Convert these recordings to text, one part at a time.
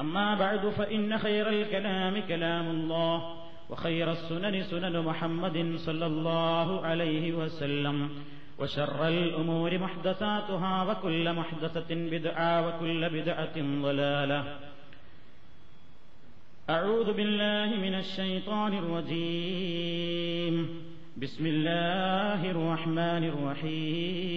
أما بعد فإن خير الكلام كلام الله وخير السنن سنن محمد صلى الله عليه وسلم وشر الأمور محدثاتها وكل محدثة بدعة وكل بدعة ضلالة. أعوذ بالله من الشيطان الرجيم. بسم الله الرحمن الرحيم.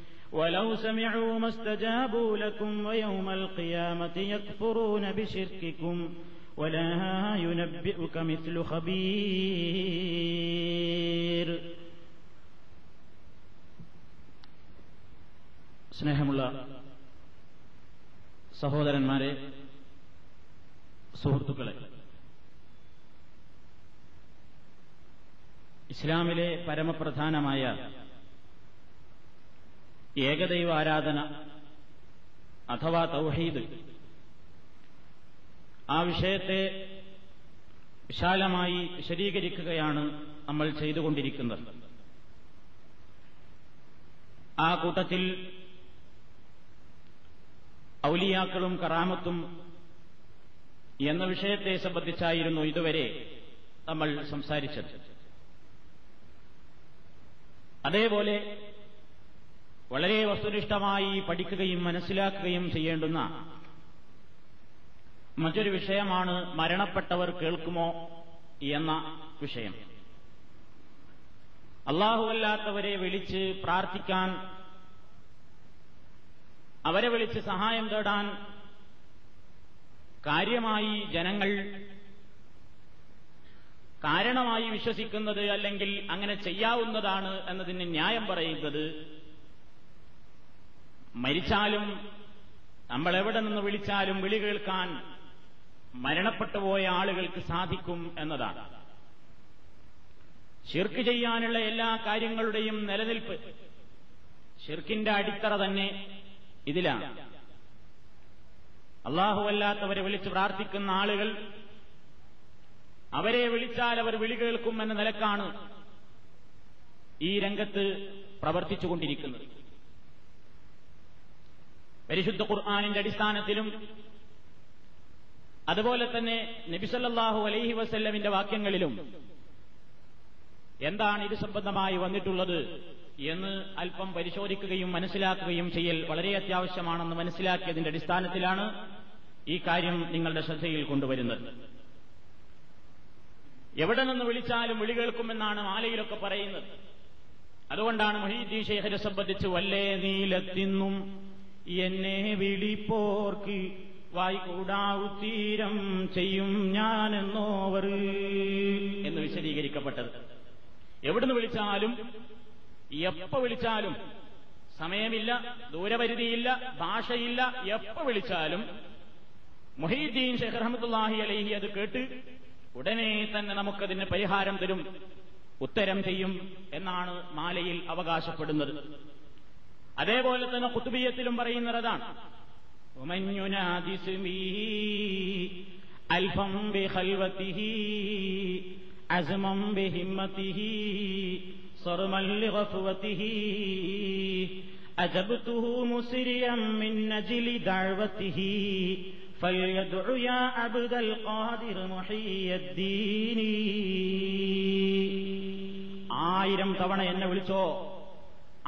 ولو سمعوا ما استجابوا لكم ويوم القيامة يكفرون بشرككم ولا ينبئك مثل خبير സ്നേഹമുള്ള സഹോദരന്മാരെ സുഹൃത്തുക്കളെ ഇസ്ലാമിലെ പരമപ്രധാനമായ ഏകദൈവ ആരാധന അഥവാ തൗഹീദ്. ആ വിഷയത്തെ വിശാലമായി വിശദീകരിക്കുകയാണ് നമ്മൾ ചെയ്തുകൊണ്ടിരിക്കുന്നത്. ആ കൂട്ടത്തിൽ ഔലിയാക്കളും കറാമത്തും എന്ന വിഷയത്തെ സംബന്ധിച്ചായിരുന്നു ഇതുവരെ നമ്മൾ സംസാരിച്ചത്. അതേപോലെ വളരെ വസ്തുനിഷ്ഠമായി പഠിക്കുകയും മനസ്സിലാക്കുകയും ചെയ്യേണ്ടുന്ന മറ്റൊരു വിഷയമാണ് മരണപ്പെട്ടവർ കേൾക്കുമോ എന്ന വിഷയം. അള്ളാഹുവല്ലാത്തവരെ വിളിച്ച് പ്രാർത്ഥിക്കാൻ അവരെ വിളിച്ച് സഹായം തേടാൻ കാര്യമായി ജനങ്ങൾ കാരണമായി വിശ്വസിക്കുന്നത് അല്ലെങ്കിൽ അങ്ങനെ ചെയ്യാവുന്നതാണ് എന്നതിന് ന്യായം പറയുന്നത് മരിച്ചാലും നമ്മൾ എവിടെ നിന്ന് വിളിച്ചാലും വിളി കേൾക്കാൻ മരണപ്പെട്ടുപോയ ആളുകൾക്ക് സാധിക്കും എന്നതാണ്. ഷിർക്ക് ചെയ്യാനുള്ള എല്ലാ കാര്യങ്ങളുടെയും നിലനിൽപ്പ് ഷിർക്കിന്റെ അടിത്തറ തന്നെ ഇതിലാണ്. അള്ളാഹുവല്ലാത്തവരെ വിളിച്ച് പ്രാർത്ഥിക്കുന്ന ആളുകൾ അവരെ വിളിച്ചാൽ അവർ വിളി കേൾക്കും എന്ന നിലക്കാണ് ഈ രംഗത്ത് പ്രവർത്തിച്ചുകൊണ്ടിരിക്കുന്നത്. പരിശുദ്ധ ഖുർആാനിന്റെ അടിസ്ഥാനത്തിലും അതുപോലെ തന്നെ നബിസല്ലാഹു അലൈഹി വസല്ലമിന്റെ വാക്യങ്ങളിലും എന്താണ് ഇത് സംബന്ധമായി വന്നിട്ടുള്ളത് എന്ന് അല്പം പരിശോധിക്കുകയും മനസ്സിലാക്കുകയും ചെയ്യൽ വളരെ അത്യാവശ്യമാണെന്ന് മനസ്സിലാക്കിയതിന്റെ അടിസ്ഥാനത്തിലാണ് ഈ കാര്യം നിങ്ങളുടെ ശ്രദ്ധയിൽ കൊണ്ടുവരുന്നത്. എവിടെ നിന്ന് വിളിച്ചാലും വിളി കേൾക്കുമെന്നാണ് മാലയിലൊക്കെ പറയുന്നത്. അതുകൊണ്ടാണ് മൊഹീദ്ദീൻ ശേഖരെ സംബന്ധിച്ച് വല്ലേ നീലത്തിന്നും എന്നെ വിളിപ്പോർക്ക് വായിക്കൂടാവുത്തീരം ചെയ്യും ഞാനെന്നോവർ. എന്ന് വിശദീകരിക്കപ്പെട്ടത്. എവിടുന്ന് വിളിച്ചാലും എപ്പോ വിളിച്ചാലും സമയമില്ല ദൂരപരിധിയില്ല ഭാഷയില്ല എപ്പോ വിളിച്ചാലും മൊഹീദ്ദീൻ ഷെയ്ഖ് റഹമത്തുല്ലാഹി അലൈഹി അത് കേട്ട് ഉടനെ തന്നെ നമുക്കതിന് പരിഹാരം തരും ഉത്തരം ചെയ്യും എന്നാണ് മാലയിൽ അവകാശപ്പെടുന്നത്. അതേപോലെ തന്നെ കുത്തുബീയത്തിലും പറയുന്നതാണ് അൽഫം عزما بهمته صرما لغفوته أجبته مسريا من نجل دعوته فليدع يا عبد القادر محي الدين ആയിരം തവണ എന്നെ വിളിച്ചോ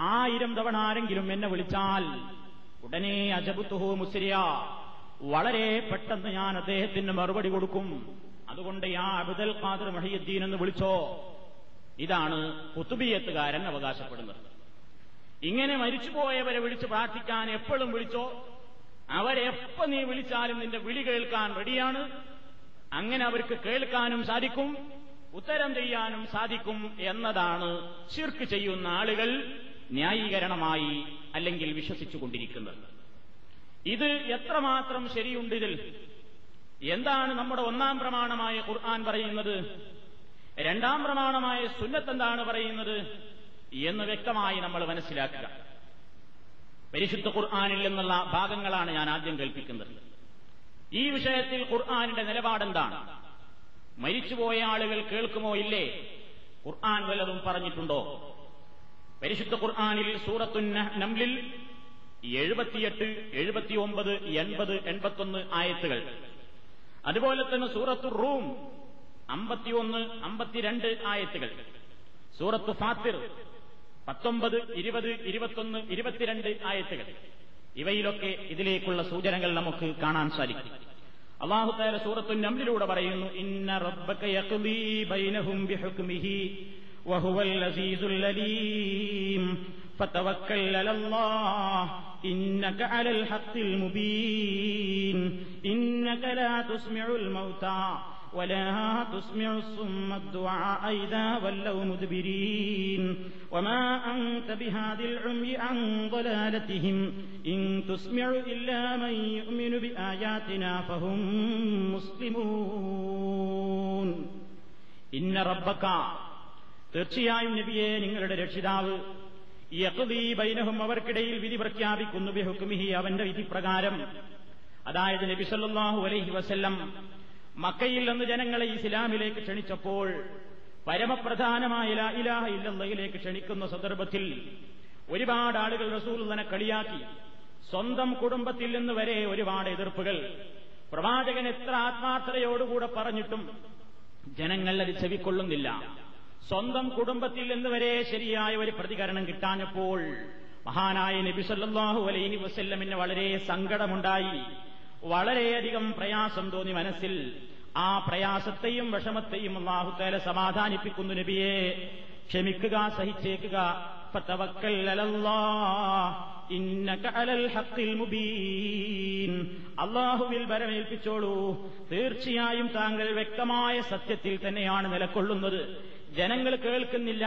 ആയിരം തവണ ആരെങ്കിലും എന്നെ വിളിച്ചാൽ ഉടനെ അജബുത്തുഹു മുസ്രിയ. വളരെ പെട്ടെന്ന് ഞാൻ അദ്ദേഹത്തിന് മറുപടി കൊടുക്കും. അതുകൊണ്ട് ആ അബുദൽ ഖാദർ മഹിയുദ്ദീൻ എന്ന് വിളിച്ചോ. ഇതാണ് കുത്തുബിയത്തുകാരൻ അവകാശപ്പെടുന്നത്. ഇങ്ങനെ മരിച്ചുപോയവരെ വിളിച്ച് പ്രാർത്ഥിക്കാൻ എപ്പോഴും വിളിച്ചോ? അവരെപ്പോ നീ വിളിച്ചാലും നിന്റെ വിളി കേൾക്കാൻ റെഡിയാണ്. അങ്ങനെ അവർക്ക് കേൾക്കാനും സാധിക്കും ഉത്തരം ചെയ്യാനും സാധിക്കും എന്നതാണ് ശിർക്ക് ചെയ്യുന്ന ആളുകൾ. ന്യായീകരണമായി അല്ലെങ്കിൽ വിശ്വസിച്ചുകൊണ്ടിരിക്കുന്നത്. ഇത് എത്രമാത്രം ശരിയുണ്ട് ഇതിൽ? എന്താണ് നമ്മുടെ ഒന്നാം പ്രമാണമായ ഖുർആൻ പറയുന്നത്? രണ്ടാം പ്രമാണമായ സുന്നത്ത് എന്താണ് പറയുന്നത്? എന്ന് വ്യക്തമായി നമ്മൾ മനസ്സിലാക്കുക. പരിശുദ്ധ ഖുർആാനിൽ നിന്നുള്ള ഭാഗങ്ങളാണ് ഞാൻ ആദ്യം കേൾപ്പിക്കുന്നത്. ഈ വിഷയത്തിൽ ഖുർആാനിന്റെ നിലപാടെന്താണ് മരിച്ചുപോയ ആളുകൾ കേൾക്കുമോ ഇല്ലേ? ഖുർആൻ വല്ലതും പറഞ്ഞിട്ടുണ്ടോ? പരിശുദ്ധ ഖുർആാനിൽ സൂറത്തു നംലിൽ എഴുപത്തിയെട്ട് എഴുപത്തി ഒമ്പത് എൺപത് എൺപത്തൊന്ന് ആയത്തുകൾ. അതുപോലെ തന്നെ സൂറത്തു റൂം അമ്പത്തിയൊന്ന് അമ്പത്തിരണ്ട് ആയത്തുകൾ. സൂറത്ത് ഫാത്തിർ പത്തൊമ്പത് ഇരുപത് ഇരുപത്തൊന്ന് ഇരുപത്തിരണ്ട് ആയത്തുകൾ. ഇവയിലൊക്കെ ഇതിലേക്കുള്ള സൂചനകൾ നമുക്ക് കാണാൻ സാധിക്കും. അള്ളാഹുത്താല സൂറത്തു നംലിലൂടെ പറയുന്നു ഇന്ന റബ്ബക وهو اللذيذ الأليم فتوكل على الله. إنك على الحق المبين. إنك لا تسمع الموتى ولا تسمع الصم الدعاء إذا ولوا مدبرين. وما أنت بهادي العمي عن ضلالتهم. إن تسمع إلا من يؤمن بآياتنا فهم مسلمون. إن ربك തീർച്ചയായും നബിയെ നിങ്ങളുടെ രക്ഷിതാവ് യഹുദീ ബൈനഹും അവർക്കിടയിൽ വിധി പ്രഖ്യാപിക്കുന്നു ബിഹുക്കുമിഹി അവന്റെ വിധിപ്രകാരം. അതായത് നബി സല്ലാഹു അലൈഹി വസല്ലം മക്കയിൽ നിന്ന് ജനങ്ങളെ ഇസ്ലാമിലേക്ക് ക്ഷണിച്ചപ്പോൾ പരമപ്രധാനമായ ഇലാഹ ഇല്ലല്ലയിലേക്ക് ക്ഷണിക്കുന്ന സന്ദർഭത്തിൽ ഒരുപാട് ആളുകൾ റസൂൽ തന്നെ കളിയാക്കി. സ്വന്തം കുടുംബത്തിൽ നിന്ന് വരെ ഒരുപാട് എതിർപ്പുകൾ. പ്രവാചകൻ എത്ര ആത്മാർത്ഥതയോടുകൂടെ പറഞ്ഞിട്ടും ജനങ്ങൾ അത് ചെവിക്കൊള്ളുന്നില്ല. സ്വന്തം കുടുംബത്തിൽ നിന്ന് വരെ ശരിയായ ഒരു പ്രതികരണം കിട്ടാഞ്ഞപ്പോൾ മഹാനായ നബി സല്ലല്ലാഹു അലൈഹി വസ്ല്ലമിന് വളരെ സങ്കടമുണ്ടായി. വളരെയധികം പ്രയാസം തോന്നി മനസ്സിൽ. ആ പ്രയാസത്തെയും വിഷമത്തെയും അള്ളാഹുത്തേല സമാധാനിപ്പിക്കുന്നു നബിയെ. ക്ഷമിക്കുക സഹിച്ചേക്കുക. അള്ളാഹുവിൽ വരമേൽപ്പിച്ചോളൂ തീർച്ചയായും താങ്കൾ വ്യക്തമായ സത്യത്തിൽ തന്നെയാണ് നിലകൊള്ളുന്നത്. ജനങ്ങൾ കേൾക്കുന്നില്ല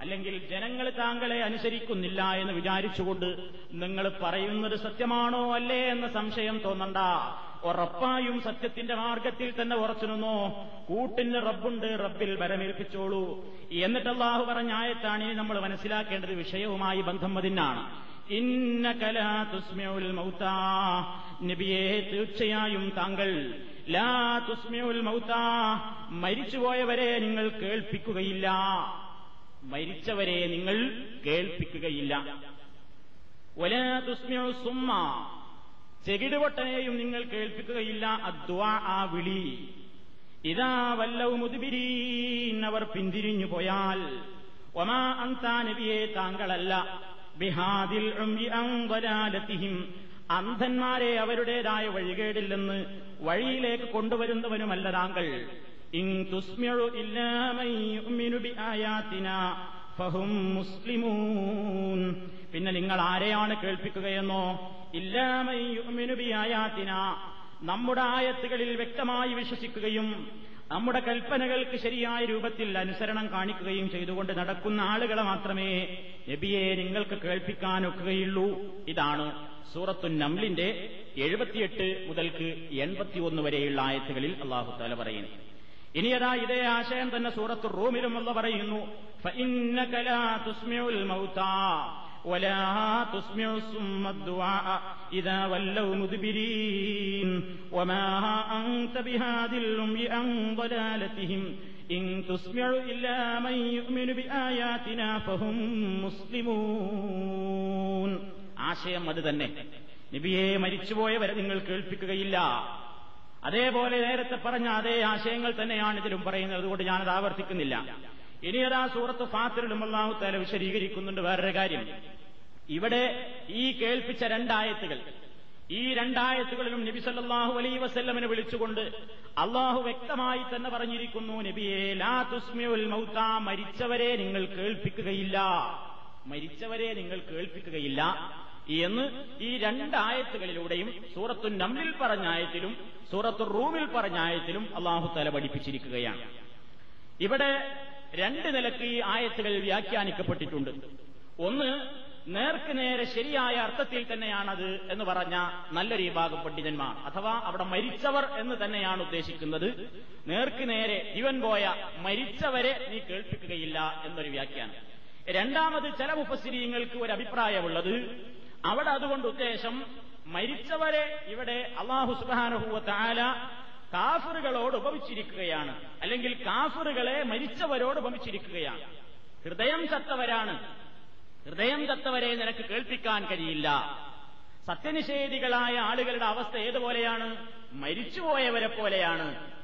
അല്ലെങ്കിൽ ജനങ്ങൾ താങ്കളെ അനുസരിക്കുന്നില്ല എന്ന് വിചാരിച്ചുകൊണ്ട് നിങ്ങൾ പറയുന്നത് സത്യമാണോ അല്ലേ എന്ന സംശയം തോന്നണ്ട. ഉറപ്പായും സത്യത്തിന്റെ മാർഗത്തിൽ തന്നെ ഉറച്ചു നിന്നോ കൂട്ടിന് റബ്ബുണ്ട് റബ്ബിൽ വരമേൽപ്പിച്ചോളൂ എന്നിട്ട് അള്ളാഹു പറഞ്ഞ ആയത്താണ് ഇനി നമ്മൾ മനസ്സിലാക്കേണ്ടത് വിഷയവുമായി ബന്ധം അതിനാണ് നബിയെ തീർച്ചയായും താങ്കൾ ലാ തുസ്മിയുൽ മൗത്ത. മരിച്ചുപോയവരെ നിങ്ങൾ കേൾപ്പിക്കുകയില്ല. മരിച്ചവരെ നിങ്ങൾ കേൾപ്പിക്കുകയില്ല. ഒലാ തുസ്മിയു സുമ്മ. ചെകിടുവട്ടനെയും നിങ്ങൾ കേൾപ്പിക്കുകയില്ല. അദ്വാ ആ വിളി. ഇതാ വല്ലവും മുതുബിരീൻ അവർ പിന്തിരിഞ്ഞു പോയാൽ ഒമാ അന്താ നബിയെ താങ്കളല്ല. ബിഹാദിൽ അന്ധന്മാരെ അവരുടേതായ വഴികേടില്ലെന്ന് വഴിയിലേക്ക് കൊണ്ടുവരുന്നവനുമല്ല താങ്കൾ. മുസ്ലിമൂൻ. പിന്നെ നിങ്ങൾ ആരെയാണ് കേൾപ്പിക്കുകയെന്നോ? ഇല്ലാമയാത്തിന നമ്മുടെ ആയത്തുകളിൽ വ്യക്തമായി വിശ്വസിക്കുകയും നമ്മുടെ കൽപ്പനകൾക്ക് ശരിയായ രൂപത്തിൽ അനുസരണം കാണിക്കുകയും ചെയ്തുകൊണ്ട് നടക്കുന്ന ആളുകളെ മാത്രമേ നബിയെ നിങ്ങൾക്ക് കേൾപ്പിക്കാനൊക്കുകയുള്ളൂ. ഇതാണ് സൂറത്തു നംലിന്റെ എഴുപത്തിയെട്ട് മുതൽക്ക് എൺപത്തിയൊന്ന് വരെയുള്ള ആയത്തുകളിൽ അള്ളാഹു താല പറയുന്നു. ഇനി അതാ ഇതേ ആശയം തന്നെ സൂറത്തു റൂമിലും അല്ല പറയുന്നു ولا تسمع الصم الدعاء إذا ولوا مدبرين وما أنت بهاد الأمي عن ضلالتهم إن تسمع إلا من يؤمن بآياتنا فهم مسلمون ആശയം അത് തന്നെ നബിയെ മരിച്ചുപോയവരെ നിങ്ങൾ കേൾപ്പിക്കുകയില്ല അതേപോലെ നേരത്തെ പറഞ്ഞ അതേ ആശയങ്ങൾ തന്നെയാണ് ഇതിലും പറയുന്നത് അതുകൊണ്ട് ഞാനത് ആവർത്തിക്കുന്നില്ല ഇനി അതാ സൂറത്ത് ഫാത്തിറിലും അള്ളാഹു തല വിശദീകരിക്കുന്നുണ്ട് വേറൊരു കാര്യം. ഇവിടെ ഈ കേൾപ്പിച്ച രണ്ടായത്തുകൾ ഈ രണ്ടായത്തുകളിലും നബി സല്ലാഹു അലൈ വസ്ല്ലമിനെ വിളിച്ചുകൊണ്ട് അള്ളാഹു വ്യക്തമായി തന്നെ പറഞ്ഞിരിക്കുന്നു നബിയെ ലാ തുസ്മിയുൽ മൗത്ത മരിച്ചവരെ നിങ്ങൾ കേൾപ്പിക്കുകയില്ല. മരിച്ചവരെ നിങ്ങൾ കേൾപ്പിക്കുകയില്ല. എന്ന് ഈ രണ്ടായത്തുകളിലൂടെയും സൂറത്തു നമ്മിൽ പറഞ്ഞ ആയത്തിലും സൂറത്തു റൂമിൽ പറഞ്ഞ ആയത്തിലും അള്ളാഹു തല പഠിപ്പിച്ചിരിക്കുകയാണ്. ഇവിടെ രണ്ട് നിലയ്ക്ക് ഈ ആയത്തുകൾ വ്യാഖ്യാനിക്കപ്പെട്ടിട്ടുണ്ട്. ഒന്ന് നേർക്ക് നേരെ ശരിയായ അർത്ഥത്തിൽ തന്നെയാണത് എന്ന് പറഞ്ഞ നല്ലൊരു വിഭാഗം പണ്ഡിതന്മാർ. അഥവാ അവിടെ മരിച്ചവർ എന്ന് തന്നെയാണ് ഉദ്ദേശിക്കുന്നത്. നേർക്ക് നേരെ ജീവൻ പോയ മരിച്ചവരെ നീ കേൾപ്പിക്കുകയില്ല എന്നൊരു വ്യാഖ്യാനം. രണ്ടാമത് ചില മുഫസിരീങ്ങൾക്ക് ഒരു അഭിപ്രായമുള്ളത്. അവിടെ അതുകൊണ്ട് ഉദ്ദേശം മരിച്ചവരെ ഇവിടെ അള്ളാഹു സുബാനഹുവ താല കാഫറുകളോട് ഉപമിച്ചിരിക്കുകയാണ്. അല്ലെങ്കിൽ കാഫറുകളെ മരിച്ചവരോട് ഉപമിച്ചിരിക്കുകയാണ്. ഹൃദയം ചത്തവരാണ്. ഹൃദയം ചത്തവരെ നിനക്ക് കേൾപ്പിക്കാൻ കഴിയില്ല. സത്യനിഷേധികളായ ആളുകളുടെ അവസ്ഥ ഏതുപോലെയാണ്? മരിച്ചുപോയവരെ പോലെയാണ്.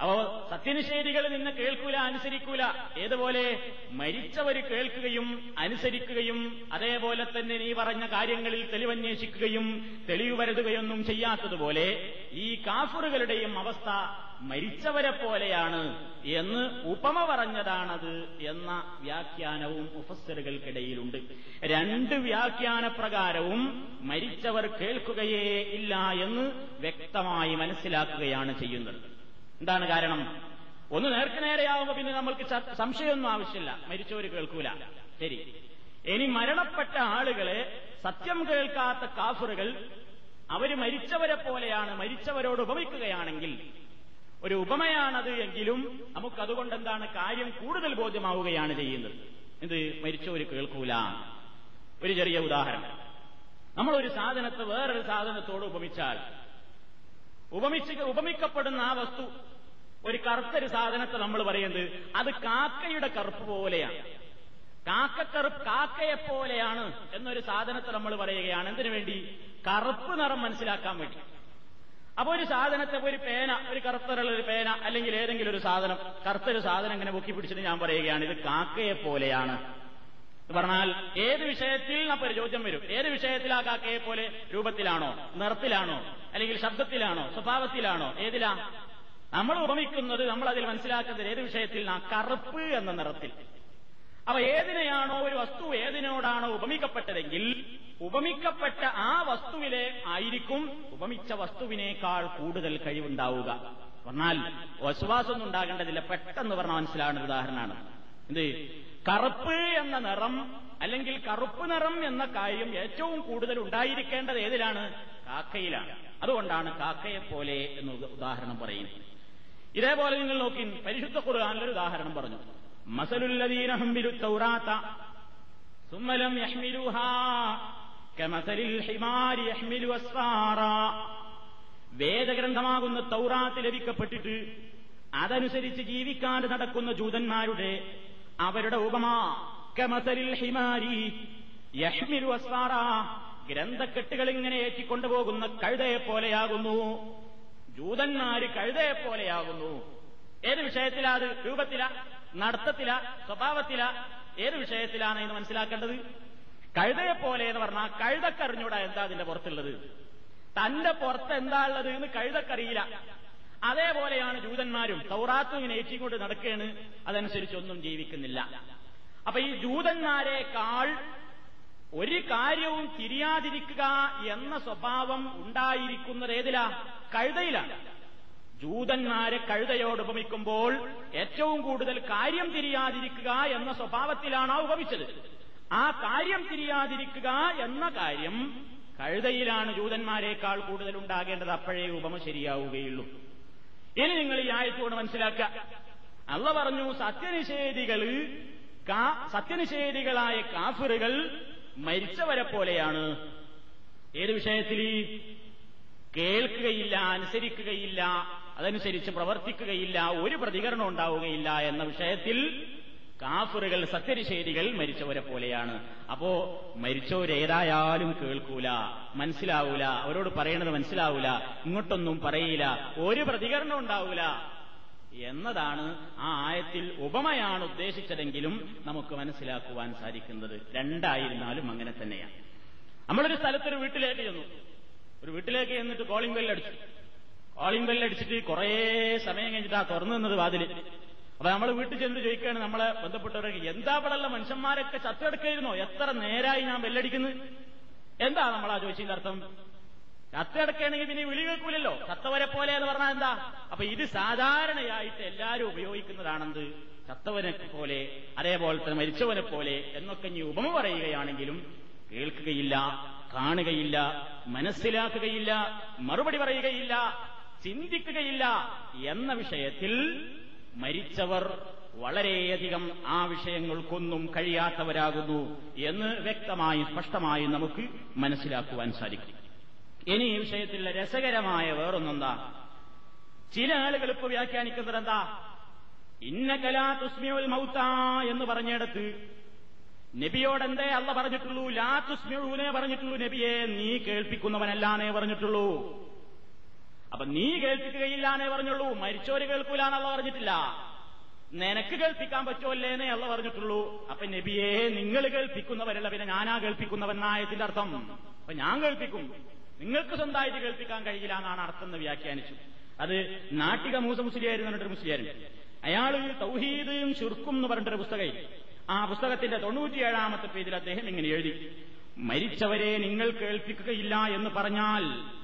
അപ്പോ സത്യനിഷേധികൾ നിന്നെ കേൾക്കൂല അനുസരിക്കൂല. ഏതുപോലെ മരിച്ചവർ കേൾക്കുകയും അനുസരിക്കുകയും അതേപോലെ തന്നെ നീ പറഞ്ഞ കാര്യങ്ങളിൽ തെളിവന്വേഷിക്കുകയും തെളിവ് വരുതുകയൊന്നും ചെയ്യാത്തതുപോലെ ഈ കാഫറുകളുടെയും അവസ്ഥ മരിച്ചവരെ പോലെയാണ് എന്ന് ഉപമ പറഞ്ഞതാണത് എന്ന വ്യാഖ്യാനവും മുഫസ്സറുകൾക്കിടയിലുണ്ട്. രണ്ട് വ്യാഖ്യാനപ്രകാരവും മരിച്ചവർ കേൾക്കുകയേ ഇല്ല എന്ന് വ്യക്തമായി മനസ്സിലാക്കുകയാണ് ചെയ്യുന്നത്. എന്താണ് കാരണം? ഒന്ന് നേർക്ക് നേരെയാവുമ്പോ പിന്നെ നമ്മൾക്ക് സംശയമൊന്നും ആവശ്യമില്ല. മരിച്ചവര് കേൾക്കൂല. ശരി. ഇനി മരണപ്പെട്ട ആളുകളെ സത്യം കേൾക്കാത്ത കാഫറുകൾ അവർ മരിച്ചവരെ പോലെയാണ് മരിച്ചവരോട് ഉപമിക്കുകയാണെങ്കിൽ ഒരു ഉപമയാണത് എങ്കിലും നമുക്കതുകൊണ്ട് എന്താണ് കാര്യം കൂടുതൽ ബോധ്യമാവുകയാണ് ചെയ്യുന്നത്. ഇത് മരിച്ചവര് കേൾക്കൂല. ഒരു ചെറിയ ഉദാഹരണം. നമ്മളൊരു സാധനത്തെ വേറൊരു സാധനത്തോട് ഉപമിച്ചാൽ ഉപമിച്ച് ഉപമിക്കപ്പെടുന്ന ആ വസ്തു ഒരു കറുത്തൊരു സാധനത്തെ നമ്മൾ പറയുന്നത് അത് കാക്കയുടെ കറുപ്പ് പോലെയാണ്. കാക്കക്കറുപ്പ് കാക്കയെ പോലെയാണ് എന്നൊരു സാധനത്തെ നമ്മൾ പറയുകയാണ്. എന്തിനു വേണ്ടി? കറുപ്പ് നിറം മനസ്സിലാക്കാൻ വേണ്ടി. അപ്പൊ ഒരു സാധനത്തെ ഒരു പേന ഒരു കറുത്തറുള്ള ഒരു പേന അല്ലെങ്കിൽ ഏതെങ്കിലും ഒരു സാധനം കറുത്തൊരു സാധനം ഇങ്ങനെ പൊക്കി പിടിച്ചിട്ട് ഞാൻ പറയുകയാണ് ഇത് കാക്കയെ പോലെയാണ്. പറഞ്ഞാൽ ഏത് വിഷയത്തിൽ ഒരു ചോദ്യം വരും? ഏത് വിഷയത്തിൽ ആ കാക്കയെ പോലെ രൂപത്തിലാണോ? നിറത്തിലാണോ? അല്ലെങ്കിൽ ശബ്ദത്തിലാണോ? സ്വഭാവത്തിലാണോ? ഏതിലാ? നമ്മൾ ഉപമിക്കുന്നത് നമ്മൾ അതിൽ മനസ്സിലാക്കുന്നത് ഏത് വിഷയത്തിൽ? ആ കറുപ്പ് എന്ന നിറത്തിൽ. അപ്പൊ ഏതിനെയാണോ ഒരു വസ്തു ഏതിനോടാണോ ഉപമിക്കപ്പെട്ടതെങ്കിൽ ഉപമിക്കപ്പെട്ട ആ വസ്തുവിലെ ആയിരിക്കും ഉപമിച്ച വസ്തുവിനേക്കാൾ കൂടുതൽ കഴിവുണ്ടാവുക. പറഞ്ഞാൽ വസുവാസൊന്നും ഉണ്ടാകേണ്ടതില്ല പെട്ടെന്ന് പറഞ്ഞാൽ മനസ്സിലാവുന്ന ഉദാഹരണമാണ്. എന്ത്? കറുപ്പ് എന്ന നിറം അല്ലെങ്കിൽ കറുപ്പ് നിറം എന്ന കാര്യം ഏറ്റവും കൂടുതൽ ഉണ്ടായിരിക്കേണ്ടത് ഏതിലാണ്? കാക്കയിലാണ്. അതുകൊണ്ടാണ് കാക്കയെ പോലെ എന്ന് ഉദാഹരണം പറയുന്നത്. ഇതേപോലെ നിങ്ങൾ നോക്കി പരിശുദ്ധ ഖുർആാനിലൊരു ഉദാഹരണം പറഞ്ഞു. മസലുല്ലദീന ഹംബിലു തൗറാത്ത സുമ്മലം യഹ്മിലുഹാ കമസലിൽ ഹിമാരി യഹ്മിലു വേദഗ്രന്ഥമാകുന്ന തൗറാത്ത് ലഭിക്കപ്പെട്ടിട്ട് അതനുസരിച്ച് ജീവിക്കാതെ നടക്കുന്ന ജൂതന്മാരുടെ അവരുടെ ഉപമ. കമതലിൽ ഹിമാരി യഷ്മിരു അസ്വാറ. ഗ്രന്ഥക്കെട്ടുകൾ ഇങ്ങനെ ഏറ്റിക്കൊണ്ടുപോകുന്ന കഴുതയെ പോലെയാകുന്നു ജൂതന്മാര് കഴുതയെ പോലെയാകുന്നു ഏത് വിഷയത്തിലാ അത്? രൂപത്തില? നടത്തത്തില? സ്വഭാവത്തില? ഏത് വിഷയത്തിലാണ് എന്ന് മനസ്സിലാക്കേണ്ടത്? കഴുതയെ പോലെ എന്ന് പറഞ്ഞാൽ കഴുതക്കറിഞ്ഞൂടാ എന്താ അതിന്റെ പുറത്തുള്ളത്? തന്റെ പുറത്ത് എന്താ ഉള്ളത് എന്ന് കഴുതക്കറിയില്ല. അതേപോലെയാണ് ജൂതന്മാരും സൗറാത്തും ഇങ്ങനെ ഏറ്റിക്കൊണ്ട് നടക്കുകയാണ് അതനുസരിച്ചൊന്നും ജീവിക്കുന്നില്ല. അപ്പൊ ഈ ജൂതന്മാരെക്കാൾ ഒരു കാര്യവും തിരിയാതിരിക്കുക എന്ന സ്വഭാവം ഉണ്ടായിരിക്കുന്നത് ഏതിലാ? കഴുതയിലാണ്. ജൂതന്മാരെ കഴുതയോട് ഉപമിക്കുമ്പോൾ ഏറ്റവും കൂടുതൽ കാര്യം തിരിയാതിരിക്കുക എന്ന സ്വഭാവത്തിലാണ് ആ ഉപമിച്ചത്. ആ കാര്യം തിരിയാതിരിക്കുക എന്ന കാര്യം കഴുതയിലാണ് ജൂതന്മാരെക്കാൾ കൂടുതൽ ഉണ്ടാകേണ്ടത്. അപ്പോഴേ ഉപമ ശരിയാവുകയുള്ളൂ. ഇനി നിങ്ങൾ ഈ ആയത്തോട് മനസ്സിലാക്കുക. അള്ള പറഞ്ഞു സത്യനിഷേധികൾ സത്യനിഷേധികളായ കാഫിറുകൾ മരിച്ചവരെ പോലെയാണ്. ഏത് വിഷയത്തിൽ? കേൾക്കുകയില്ല അനുസരിക്കുകയില്ല അതനുസരിച്ച് പ്രവർത്തിക്കുകയില്ല ഒരു പ്രതികരണം ഉണ്ടാവുകയില്ല എന്ന വിഷയത്തിൽ കാഫറുകൾ സത്യനിഷേധികൾ മരിച്ചവരെ പോലെയാണ്. അപ്പോ മരിച്ചവരേതായാലും കേൾക്കൂല മനസ്സിലാവൂല അവരോട് പറയണത് മനസ്സിലാവൂല ഇങ്ങോട്ടൊന്നും പറയില്ല ഒരു പ്രതികരണം ഉണ്ടാവൂല എന്നതാണ് ആ ആയത്തിൽ ഉപമയാണ് ഉദ്ദേശിച്ചതെങ്കിലും നമുക്ക് മനസ്സിലാക്കുവാൻ സാധിക്കുന്നത്. രണ്ടായിരുന്നാലും അങ്ങനെ തന്നെയാണ്. നമ്മളൊരു സ്ഥലത്തൊരു വീട്ടിലേക്ക് ചെന്നു. ഒരു വീട്ടിലേക്ക് ചെന്നിട്ട് കോളിംഗ് ബെല്ലടിച്ചു കോളിംഗ് ബെല്ലടിച്ചിട്ട് കുറേ സമയം കഴിഞ്ഞിട്ട് ആ തുറന്നു നിന്നത് അപ്പൊ നമ്മൾ വീട്ടിൽ ചെന്ന് ചോദിക്കുകയാണ് നമ്മളെ ബന്ധപ്പെട്ടവരൊക്കെ എന്താ പടല്ല മനുഷ്യന്മാരൊക്കെ ചത്തെടുക്കായിരുന്നോ എത്ര നേരായി ഞാൻ ബെല്ലടിക്കുന്നത് എന്താ നമ്മൾ ആ ചോദിച്ചതിന്റെ അർത്ഥം? ചത്തെടുക്കുകയാണെങ്കിൽ പിന്നെ വിളി കേൾക്കൂലല്ലോ. ചത്തവരെ പോലെ എന്ന് പറഞ്ഞാൽ എന്താ? അപ്പൊ ഇത് സാധാരണയായിട്ട് എല്ലാവരും ഉപയോഗിക്കുന്നതാണെന്ത്? ചത്തവനെ പോലെ അതേപോലെ തന്നെ മരിച്ചവനെ പോലെ എന്നൊക്കെ ഇനി ഉപമ പറയുകയാണെങ്കിലും കേൾക്കുകയില്ല കാണുകയില്ല മനസ്സിലാക്കുകയില്ല മറുപടി പറയുകയില്ല ചിന്തിക്കുകയില്ല എന്ന വിഷയത്തിൽ മരിച്ചവർ വളരെയധികം ആ വിഷയങ്ങൾക്കൊന്നും കഴിയാത്തവരാകുന്നു എന്ന് വ്യക്തമായി സ്പഷ്ടമായി നമുക്ക് മനസ്സിലാക്കുവാൻ സാധിക്കും. ഇനി ഈ വിഷയത്തിൽ രസകരമായ വേറൊന്നെന്താ? ചില ആളുകൾ ഇപ്പൊ വ്യാഖ്യാനിക്കുന്നത് എന്താ? ഇന്ന കലാ തുസ്മിയുൽ മൗത്ത എന്ന് പറഞ്ഞിടത്ത് നബിയോട് എന്തേ അല്ല പറഞ്ഞിട്ടുള്ളൂ ലാ തുസ്മിയുനെ പറഞ്ഞിട്ടുള്ളൂ നബിയെ നീ കേൾപ്പിക്കുന്നവനല്ലാന്നേ പറഞ്ഞിട്ടുള്ളൂ. അപ്പൊ നീ കേൾപ്പിക്കുകയില്ലാന്നേ പറഞ്ഞുള്ളൂ. മരിച്ചോര് എന്നുള്ള പറഞ്ഞിട്ടില്ല. നിനക്ക് കേൾപ്പിക്കാൻ പറ്റുമല്ലേന്നേ അല്ല പറഞ്ഞിട്ടുള്ളൂ. അപ്പൊ നബിയെ നിങ്ങൾ കേൾപ്പിക്കുന്നവരല്ല പിന്നെ ഞാനാ കേൾപ്പിക്കുന്നവനായതിന്റെ അർത്ഥം. അപ്പൊ ഞാൻ കേൾപ്പിക്കും. നിങ്ങൾക്ക് സ്വന്തമായിട്ട് കേൾപ്പിക്കാൻ കഴിയില്ല എന്നാണ് അർത്ഥം എന്ന് വ്യാഖ്യാനിച്ചു. അത് നാട്ടിക മൂസ മുസ്ലിയായിരുന്നു പറഞ്ഞിട്ടൊരു മുസ്ലിയാരൻ അയാൾ തൗഹീദും ചുരുക്കും എന്ന് പറഞ്ഞിട്ടൊരു പുസ്തകം. ആ പുസ്തകത്തിന്റെ തൊണ്ണൂറ്റിയേഴാമത്തെ പേജിൽ അദ്ദേഹം ഇങ്ങനെ എഴുതി. മരിച്ചവരെ നിങ്ങൾ കേൾപ്പിക്കുകയില്ല എന്ന് പറഞ്ഞാൽ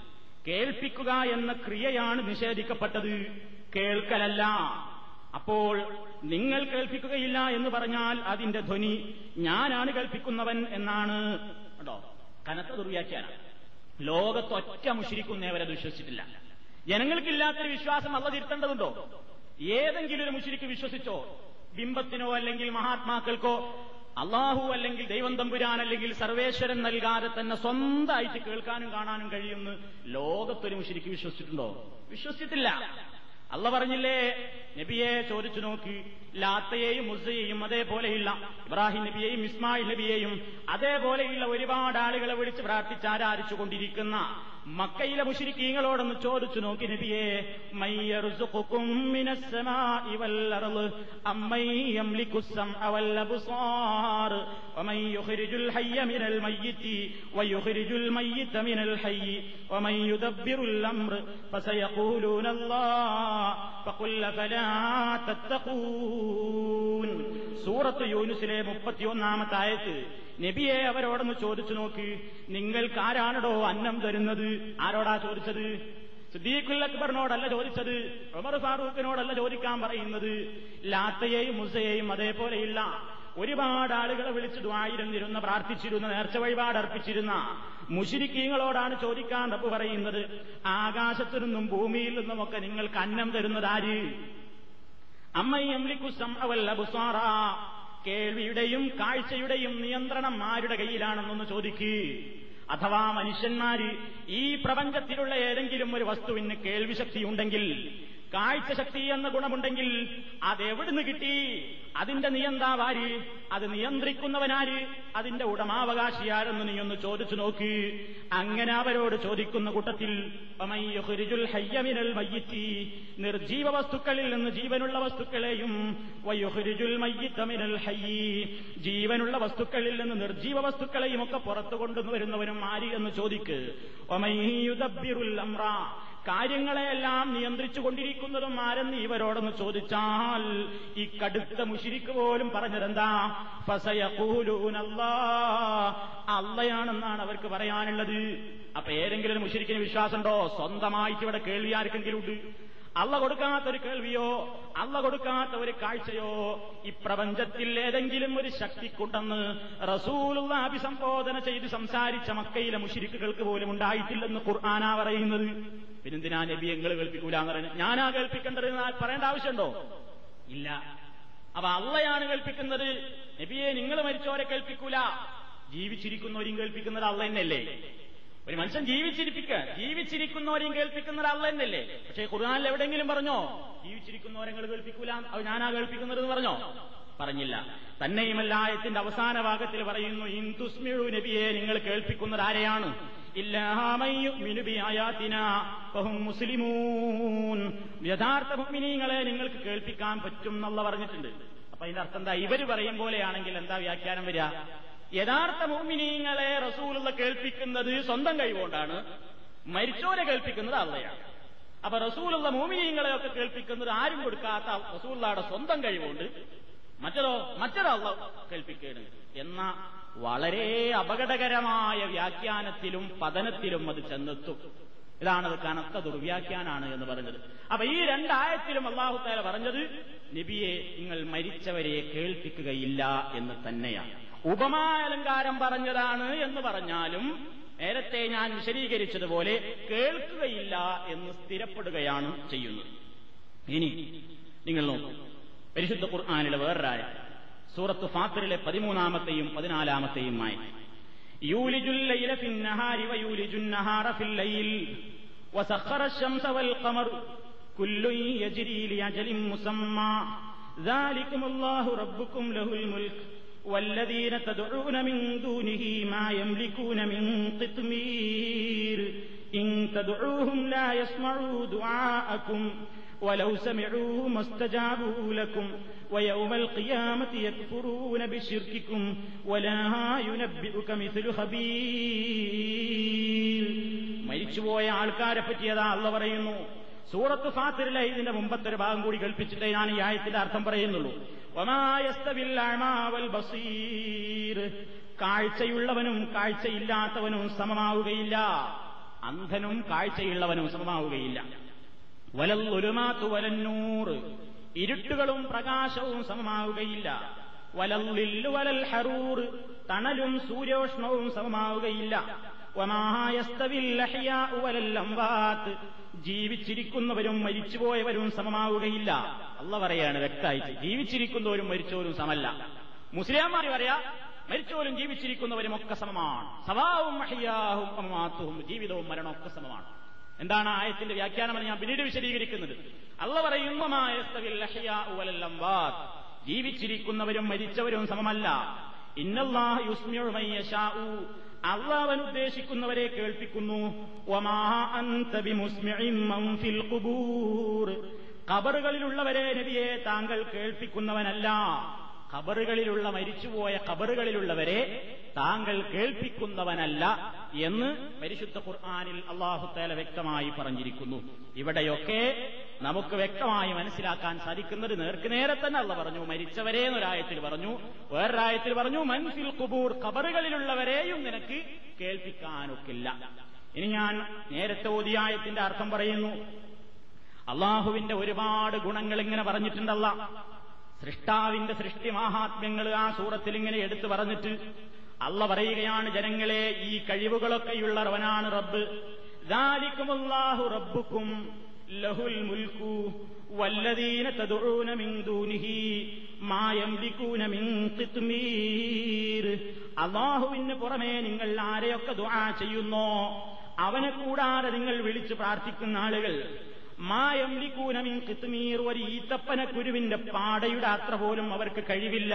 കേൾപ്പിക്കുക എന്ന ക്രിയയാണ് നിഷേധിക്കപ്പെട്ടത്. കേൾക്കലല്ല. അപ്പോൾ നിങ്ങൾ കേൾപ്പിക്കുകയില്ല എന്ന് പറഞ്ഞാൽ അതിന്റെ ധ്വനി ഞാനാണ് കേൾപ്പിക്കുന്നവൻ എന്നാണ്. കേട്ടോ കനത്ത ദുർവ്യാഖ്യാനം. ലോകത്തൊറ്റ മുഷിരിക്കുന്നവരെ വിശ്വസിച്ചിട്ടില്ല. ജനങ്ങൾക്കില്ലാത്തൊരു വിശ്വാസം അല്ല തിരുത്തേണ്ടതുണ്ടോ? ഏതെങ്കിലും ഒരു മുഷിരിക്ക് വിശ്വസിച്ചോ? ബിംബത്തിനോ അല്ലെങ്കിൽ മഹാത്മാക്കൾക്കോ? അള്ളാഹു അല്ലെങ്കിൽ ദൈവം തമ്പുരാൻ അല്ലെങ്കിൽ സർവേശ്വരൻ നൽകാതെ തന്നെ സ്വന്തമായിട്ട് കേൾക്കാനും കാണാനും കഴിയുമെന്ന് ലോകത്തൊരു മുഷിരിക്ക് വിശ്വസിച്ചിട്ടുണ്ടോ? വിശ്വസിച്ചിട്ടില്ല. അല്ല പറഞ്ഞില്ലേ നബിയെ ചോദിച്ചു നോക്കി ലാത്തയെയും മുസയെയും അതേപോലെയുള്ള ഇബ്രാഹിം നബിയെയും ഇസ്മായിൽ നബിയെയും അതേപോലെയുള്ള ഒരുപാട് ആളുകളെ വിളിച്ച് പ്രാർത്ഥിച്ച് ആരാധിച്ചു കൊണ്ടിരിക്കുന്ന മക്കയിലെ മുഷിരിക്കീങ്ങളോടൊന്ന് ചോദിച്ചു നോക്കി നബിയേ സൂറത്ത് യൂനുസിലെ മുപ്പത്തിയൊന്നാമത്തെ ആയത്ത് നബിയെ അവരോടൊന്ന് ചോദിച്ചു നോക്ക്. നിങ്ങൾക്ക് ആരാണടോ അന്നം തരുന്നത്? ആരോടാ ചോദിച്ചത്? സിദ്ദീഖുൽ അക്ബറിനോടല്ല ചോദിച്ചത്. ഉമർ ഫാറൂഖിനോടല്ല ചോദിക്കാൻ പറയുന്നത്. ലാത്തയെയും മുസയെയും അതേപോലെയില്ല. ഒരുപാട് ആളുകളെ വിളിച്ച് ദ്വായിരുന്നിരുന്ന പ്രാർത്ഥിച്ചിരുന്ന നേർച്ച വഴിപാട് അർപ്പിച്ചിരുന്ന മുഷിരിക്കീങ്ങളോടാണ് ചോദിക്കാൻ റബ്ബ് പറയുന്നത്. ആകാശത്തു നിന്നും ഭൂമിയിൽ നിന്നുമൊക്കെ നിങ്ങൾക്ക് അന്നം തരുന്നത് ആര്? അമ്മയ്യംലിക്കുസംഅവല്ലബുസാറ കേൾവിയുടെയും കാഴ്ചയുടെയും നിയന്ത്രണം ആരുടെ കയ്യിലാണെന്നൊന്ന് ചോദിക്ക്. അഥവാ മനുഷ്യന്മാര് ഈ പ്രപഞ്ചത്തിലുള്ള ഏതെങ്കിലും ഒരു വസ്തുവിന് കേൾവി ശക്തി ഉണ്ടെങ്കിൽ കാഴ്ച ശക്തി എന്ന ഗുണമുണ്ടെങ്കിൽ അതെവിടുന്ന് കിട്ടി? അതിന്റെ നിയന്താവാര് അത് നിയന്ത്രിക്കുന്നവനാര്? അതിന്റെ ഉടമാവകാശിയാരെന്ന് ഒന്ന് ചോദിച്ചു നോക്ക്. അങ്ങനെ അവരോട് ചോദിക്കുന്ന കൂട്ടത്തിൽ നിർജീവ വസ്തുക്കളിൽ നിന്ന് ജീവനുള്ള വസ്തുക്കളെയും ജീവനുള്ള വസ്തുക്കളിൽ നിന്ന് നിർജീവ വസ്തുക്കളെയും ഒക്കെ പുറത്തു കൊണ്ടുവരുന്നവനും ആര് എന്ന് ചോദിക്ക്. കാര്യങ്ങളെയെല്ലാം നിയന്ത്രിച്ചു കൊണ്ടിരിക്കുന്നതും ആരെന്ന് ഇവരോടൊന്ന് ചോദിച്ചാൽ ഈ കടുത്ത മുഷിരിക്ക് പോലും പറഞ്ഞതെന്താ? അള്ളയാണെന്നാണ് അവർക്ക് പറയാനുള്ളത്. അപ്പൊ ഏതെങ്കിലും മുഷിരിക്കിന് വിശ്വാസമുണ്ടോ? സ്വന്തമായിട്ട് ഇവിടെ കേൾവി ആർക്കെങ്കിലും ഉണ്ട്. അള്ള കൊടുക്കാത്ത ഒരു കേൾവിയോ അള്ള കൊടുക്കാത്ത ഒരു കാഴ്ചയോ ഈ പ്രപഞ്ചത്തിൽ ഏതെങ്കിലും ഒരു ശക്തിക്കുണ്ടെന്ന് റസൂലുള്ള അഭിസംബോധന ചെയ്ത് സംസാരിച്ച മക്കയിലെ മുഷിരിക്കുകൾക്ക് പോലും ഉണ്ടായിട്ടില്ലെന്ന് ഖുർആാനാ പറയുന്നത്. പിന്നെന്തിനാ നബി എങ്ങൾ കേൾപ്പിക്കൂലെന്ന് പറയുന്നത് ഞാനാ കേൾപ്പിക്കേണ്ടത് പറയേണ്ട ആവശ്യമുണ്ടോ? ഇല്ല. അപ്പൊ അള്ളയാണ് കേൾപ്പിക്കുന്നത്. നബിയെ നിങ്ങൾ മരിച്ചവരെ കേൾപ്പിക്കൂല. ജീവിച്ചിരിക്കുന്നവരും കേൾപ്പിക്കുന്നത് അള്ള തന്നെയല്ലേ ഒരു മനുഷ്യൻ ജീവിച്ചിരിപ്പിക്കുക ജീവിച്ചിരിക്കുന്നവരെയും കേൾപ്പിക്കുന്ന അള്ള തന്നെയല്ലേ? പക്ഷേ ഖുർആാനിൽ എവിടെയെങ്കിലും പറഞ്ഞോ ജീവിച്ചിരിക്കുന്നവരെ കേൾപ്പിക്കൂല അത് ഞാനാ കേൾപ്പിക്കുന്നത് എന്ന് പറഞ്ഞോ? പറഞ്ഞില്ല. തന്നെയുമല്ല ആയത്തിന്റെ അവസാന ഭാഗത്തിൽ പറയുന്നു ഇന്ദുസ്മിഴു നബിയെ നിങ്ങൾ കേൾപ്പിക്കുന്നത് ആരെയാണ്? മുസ്ലിമൂൻ. യഥാർത്ഥ ഭൂമിനീങ്ങളെ നിങ്ങൾക്ക് കേൾപ്പിക്കാൻ പറ്റും എന്നുള്ള പറഞ്ഞിട്ടുണ്ട്. അപ്പൊ അതിന്റെ അർത്ഥം എന്താ? ഇവർ പറയും പോലെയാണെങ്കിൽ എന്താ വ്യാഖ്യാനം വരിക? യഥാർത്ഥ മോമിനീങ്ങളെ റസൂലുള്ള കേൾപ്പിക്കുന്നത് സ്വന്തം കഴിവുകൊണ്ടാണ് മരിച്ചോരെ കേൾപ്പിക്കുന്നത് അള്ളയാണ് അപ്പൊ റസൂലുള്ള മോമിനിയങ്ങളെയൊക്കെ കേൾപ്പിക്കുന്നത് ആരും കൊടുക്കാത്ത റസൂള്ളയുടെ സ്വന്തം കഴിവുകൊണ്ട് മറ്റൊരോ മറ്റൊരാള കേൾപ്പിക്കുകയാണ് എന്ന വളരെ അപകടകരമായ വ്യാഖ്യാനത്തിലും പതനത്തിലും അത് ചെന്നെത്തും. ഇതാണത് കനത്ത ദുർവ്യാഖ്യാനാണ് എന്ന് പറഞ്ഞത്. അപ്പൊ ഈ രണ്ടായത്തിലും അള്ളാഹു താല പറഞ്ഞത് നബിയെ നിങ്ങൾ മരിച്ചവരെ കേൾപ്പിക്കുകയില്ല എന്ന് തന്നെയാണ്. ഉപമാലങ്കാരം പറഞ്ഞതാണ് എന്ന് പറഞ്ഞാലും നേരത്തെ ഞാൻ വിശദീകരിച്ചതുപോലെ കേൾക്കുകയില്ല എന്ന് സ്ഥിരപ്പെടുകയാണ് ചെയ്യുന്നത്. ഇനി നിങ്ങൾ നോക്കൂ. പരിശുദ്ധ ഖുർആാനിലെ വേറൊരായ സൂറത്ത് ഫാത്തറിലെ പതിമൂന്നാമത്തെയും പതിനാലാമത്തെയും ആയി ഫില്ലൈൽ وسخر الشمس والقمر كل يجري لأجل مسمى. ذلكم الله ربكم له الملك والذين تدعون من دونه ما يملكون من قطمير. إن تدعوهم لا يسمعوا دعاءكم ولو سمعوه ما استجابوا لكم ويوم القيامة يكفرون بشرككم ولا ينبئك مثل خبير മരിച്ചുപോയ ആൾക്കാരെ പറ്റിയതാ അല്ല പറയുന്നു സൂറത്ത് ഫാത്തിറിലെ ഇതിന്റെ മുമ്പത്തെ ഒരു ഭാഗം കൂടി കൽപ്പിച്ചിട്ടേ ഞാൻ ഈ ആയത്തിന്റെ അർത്ഥം പറയുന്നുള്ളൂ ബസീർ കാഴ്ചയുള്ളവനും കാഴ്ചയില്ലാത്തവനും സമമാവുകയില്ല അന്ധനും കാഴ്ചയുള്ളവനും സമമാവുകയില്ല വലൽ ഇരുട്ടുകളും പ്രകാശവും സമമാവുകയില്ല. വലല്ലില്ലു വലൽ ഹറൂർ. തണലും സൂര്യോഷ്ണവും സമമാവുകയില്ല. ജീവിച്ചിരിക്കുന്നവരും മരിച്ചുപോയവരും സമമാവുകയില്ല. അല്ല പറയാണ് വ്യക്തമായിട്ട്. ജീവിച്ചിരിക്കുന്നവരും മരിച്ചവരും സമല്ല മുസ്ലിംമാർ പറയാ മരിച്ചവരും ജീവിച്ചിരിക്കുന്നവരും ഒക്കെ സമമാണ്. സവാവും ജീവിതവും മരണവും ഒക്കെ സമമാണ്. എന്താണ് ആയത്തിന്റെ വ്യാഖ്യാനമെന്ന് ഞാൻ പിന്നീട് വിശദീകരിക്കുന്നത്. അള്ള പറയുമ്പോൾ ജീവിച്ചിരിക്കുന്നവരും മരിച്ചവരും സമമല്ല. അള്ളാവൻ ഉദ്ദേശിക്കുന്നവരെ കേൾപ്പിക്കുന്നു. കബറുകളിലുള്ളവരെ നബിയെ താങ്കൾ കേൾപ്പിക്കുന്നവനല്ല. കബറുകളിലുള്ള മരിച്ചുപോയ കബറുകളിലുള്ളവരെ താങ്കൾ കേൾപ്പിക്കുന്നവനല്ല. എന്ന് പരിശുദ്ധ ഖുർആാനിൽ അള്ളാഹുത്തേല വ്യക്തമായി പറഞ്ഞിരിക്കുന്നു. ഇവിടെയൊക്കെ നമുക്ക് വ്യക്തമായി മനസ്സിലാക്കാൻ സാധിക്കുന്നത് നേർക്ക് നേരെ തന്നെ അള്ള പറഞ്ഞു മരിച്ചവരെ എന്നൊരായത്തിൽ പറഞ്ഞു വേറൊരായത്തിൽ പറഞ്ഞു മൻഫിൽ കുബൂർ ഖബറുകളിലുള്ളവരെയും നിനക്ക് കേൾപ്പിക്കാനൊക്കില്ല. ഇനി ഞാൻ നേരത്തെ ഓതിയായത്തിന്റെ അർത്ഥം പറയുന്നു. അള്ളാഹുവിന്റെ ഒരുപാട് ഗുണങ്ങൾ ഇങ്ങനെ പറഞ്ഞിട്ടുണ്ടല്ല. സൃഷ്ടാവിന്റെ സൃഷ്ടി മാഹാത്മ്യങ്ങൾ ആ സൂറത്തിൽ ഇങ്ങനെ എടുത്തു പറഞ്ഞിട്ട് അല്ല പറയുകയാണ് ജനങ്ങളെ ഈ കഴിവുകളൊക്കെയുള്ളവനാണ് റബ്ബ്. ദാലിക്കുമുല്ലാഹു റബ്ബുക്കും ലഹുൽ മുൽക്കു വല്ലദീന തദുഊന മിൻ ദൂനിഹി മാ യംലികൂന മിൻ ഖിത്മീർ. പുറമേ നിങ്ങൾ ആരെയൊക്കെ ദുആ ചെയ്യുന്നോ അവനെ കൂടാതെ നിങ്ങൾ വിളിച്ചു പ്രാർത്ഥിക്കുന്ന ആളുകൾ മായംലിക്കൂനമിൻ കിത്തുമീർ ഒരു ഈത്തപ്പന കുരുവിന്റെ പാടയുടെ അത്ര പോലും അവർക്ക് കഴിവില്ല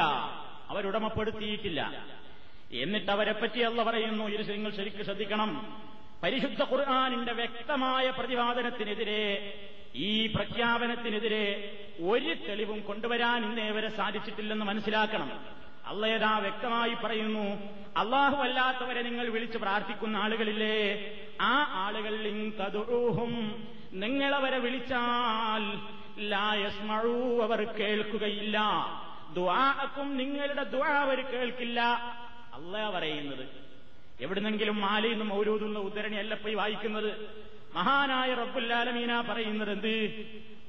അവരുടമപ്പെടുത്തിയിട്ടില്ല എന്നിട്ട് അവരെപ്പറ്റി അല്ല പറയുന്നു ഇത് നിങ്ങൾ ശരിക്കും ശ്രദ്ധിക്കണം. പരിശുദ്ധ ഖുർആാനിന്റെ വ്യക്തമായ പ്രതിപാദനത്തിനെതിരെ ഈ പ്രഖ്യാപനത്തിനെതിരെ ഒരു തെളിവും കൊണ്ടുവരാൻ ഇന്നേവരെ സാധിച്ചിട്ടില്ലെന്ന് മനസ്സിലാക്കണം. അള്ളയതാ വ്യക്തമായി പറയുന്നു അള്ളാഹു അല്ലാത്തവരെ നിങ്ങൾ വിളിച്ച് പ്രാർത്ഥിക്കുന്ന ആളുകളില്ലേ? ആ ആളുകൾ കതുറൂഹും നിങ്ങളവരെ വിളിച്ചാൽ അവർ കേൾക്കുകയില്ല. ദ്വാക്കും നിങ്ങളുടെ ദ്വാ അവർ കേൾക്കില്ല. അല്ല പറയുന്നത്. എവിടുന്നെങ്കിലും മാലയിൽ നിന്നും ഉദ്ധരണി ഉദ്ധരണിയല്ല പോയി വായിക്കുന്നത്. മഹാനായ റബ്ബുല്ലാലമീന പറയുന്നത് എന്ത്?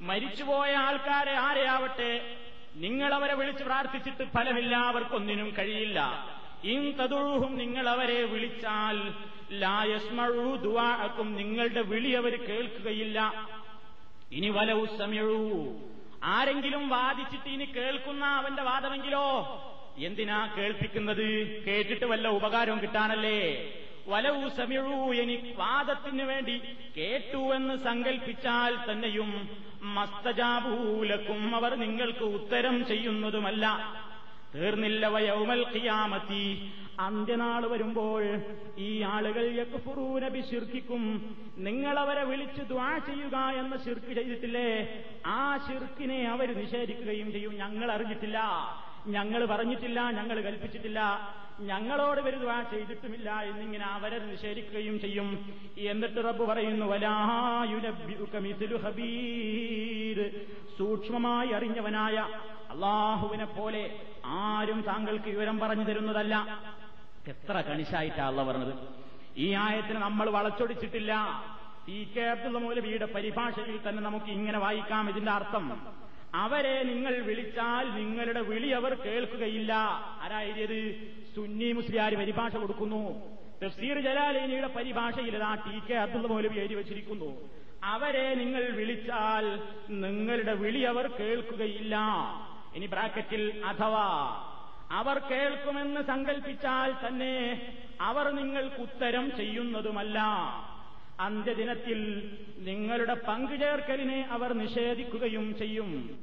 മരിച്ചുപോയ ആൾക്കാരെ ആരെയാവട്ടെ? നിങ്ങളവരെ വിളിച്ച് പ്രാർത്ഥിച്ചിട്ട് ഫലമില്ല അവർക്കൊന്നിനും കഴിയില്ല. ഇൻ തതുഴുഹും നിങ്ങൾ അവരെ വിളിച്ചാൽ ലായസ്മഴു ദുവാക്കും നിങ്ങളുടെ വിളി അവർ കേൾക്കുകയില്ല. ഇനി വലവു സമയഴൂ ആരെങ്കിലും വാദിച്ചിട്ട് ഇനി കേൾക്കുന്ന അവന്റെ വാദമെങ്കിലോ? എന്തിനാ കേൾപ്പിക്കുന്നത്? കേട്ടിട്ട് വല്ല ഉപകാരവും കിട്ടാനല്ലേ? വലവു സമിഴൂ എനി വാദത്തിന് വേണ്ടി കേട്ടുവെന്ന് സങ്കൽപ്പിച്ചാൽ തന്നെയും മസ്തജാബൂലക്കും അവർ നിങ്ങൾക്ക് ഉത്തരം ചെയ്യുന്നതുമല്ല. തീർന്നില്ല വയവുമൽ ഖിയാമത്തി. അന്ത്യനാൾ വരുമ്പോൾ ഈ ആളുകൾ യക്ഫുറൂനബി ശിർക്കിക്കും. നിങ്ങളവരെ വിളിച്ച് ദ്വാ ചെയ്യുക എന്ന ശിർക്ക് ചെയ്തിട്ടില്ലേ? ആ ശിർക്കിനെ അവർ നിഷേധിക്കുകയും ചെയ്യും. ഞങ്ങൾ അറിഞ്ഞിട്ടില്ല. ഞങ്ങൾ പറഞ്ഞിട്ടില്ല ഞങ്ങൾ കൽപ്പിച്ചിട്ടില്ല. ഞങ്ങളോട് ദുആ ചെയ്തിട്ടുമില്ല എന്നിങ്ങനെ അവരെ നിഷേധിക്കുകയും ചെയ്യും. എന്നിട്ട് റബ്ബ് പറയുന്നു ഖബീർ സൂക്ഷ്മമായി അറിഞ്ഞവനായ അള്ളാഹുവിനെ പോലെ ആരും താങ്കൾക്ക് വിവരം പറഞ്ഞു തരുന്നതല്ല. എത്ര കണിശായിട്ടാ അള്ള പറഞ്ഞത്. ഈ ആയത്തിന് നമ്മൾ വളച്ചൊടിച്ചിട്ടില്ല. ഈ കെ അബ്ദുള്ള മൗലവിയുടെ പരിഭാഷയിൽ തന്നെ നമുക്ക് ഇങ്ങനെ വായിക്കാം ഇതിന്റെ അർത്ഥം. അവരെ നിങ്ങൾ വിളിച്ചാൽ നിങ്ങളുടെ വിളി അവർ കേൾക്കുകയില്ല. ആരായത് സുന്നി മുസ്ലിയാർ പരിഭാഷ കൊടുക്കുന്നു. തഫ്സീർ ജലാലിനിയുടെ പരിഭാഷയിൽ ആ ടി കെ അബ്ദുള്ള മൗലവി എഴുതി വച്ചിരിക്കുന്നു. അവരെ നിങ്ങൾ വിളിച്ചാൽ നിങ്ങളുടെ വിളി അവർ കേൾക്കുകയില്ല. ഇനി ബ്രാക്കറ്റിൽ അഥവാ അവർ കേൾക്കുമെന്ന് സങ്കൽപ്പിച്ചാൽ തന്നെ അവർ നിങ്ങൾക്ക് ഉത്തരം ചെയ്യുന്നതുമല്ല. അന്ത്യദിനത്തിൽ നിങ്ങളുടെ പങ്കുചേർക്കലിനെ അവർ നിഷേധിക്കുകയും ചെയ്യും.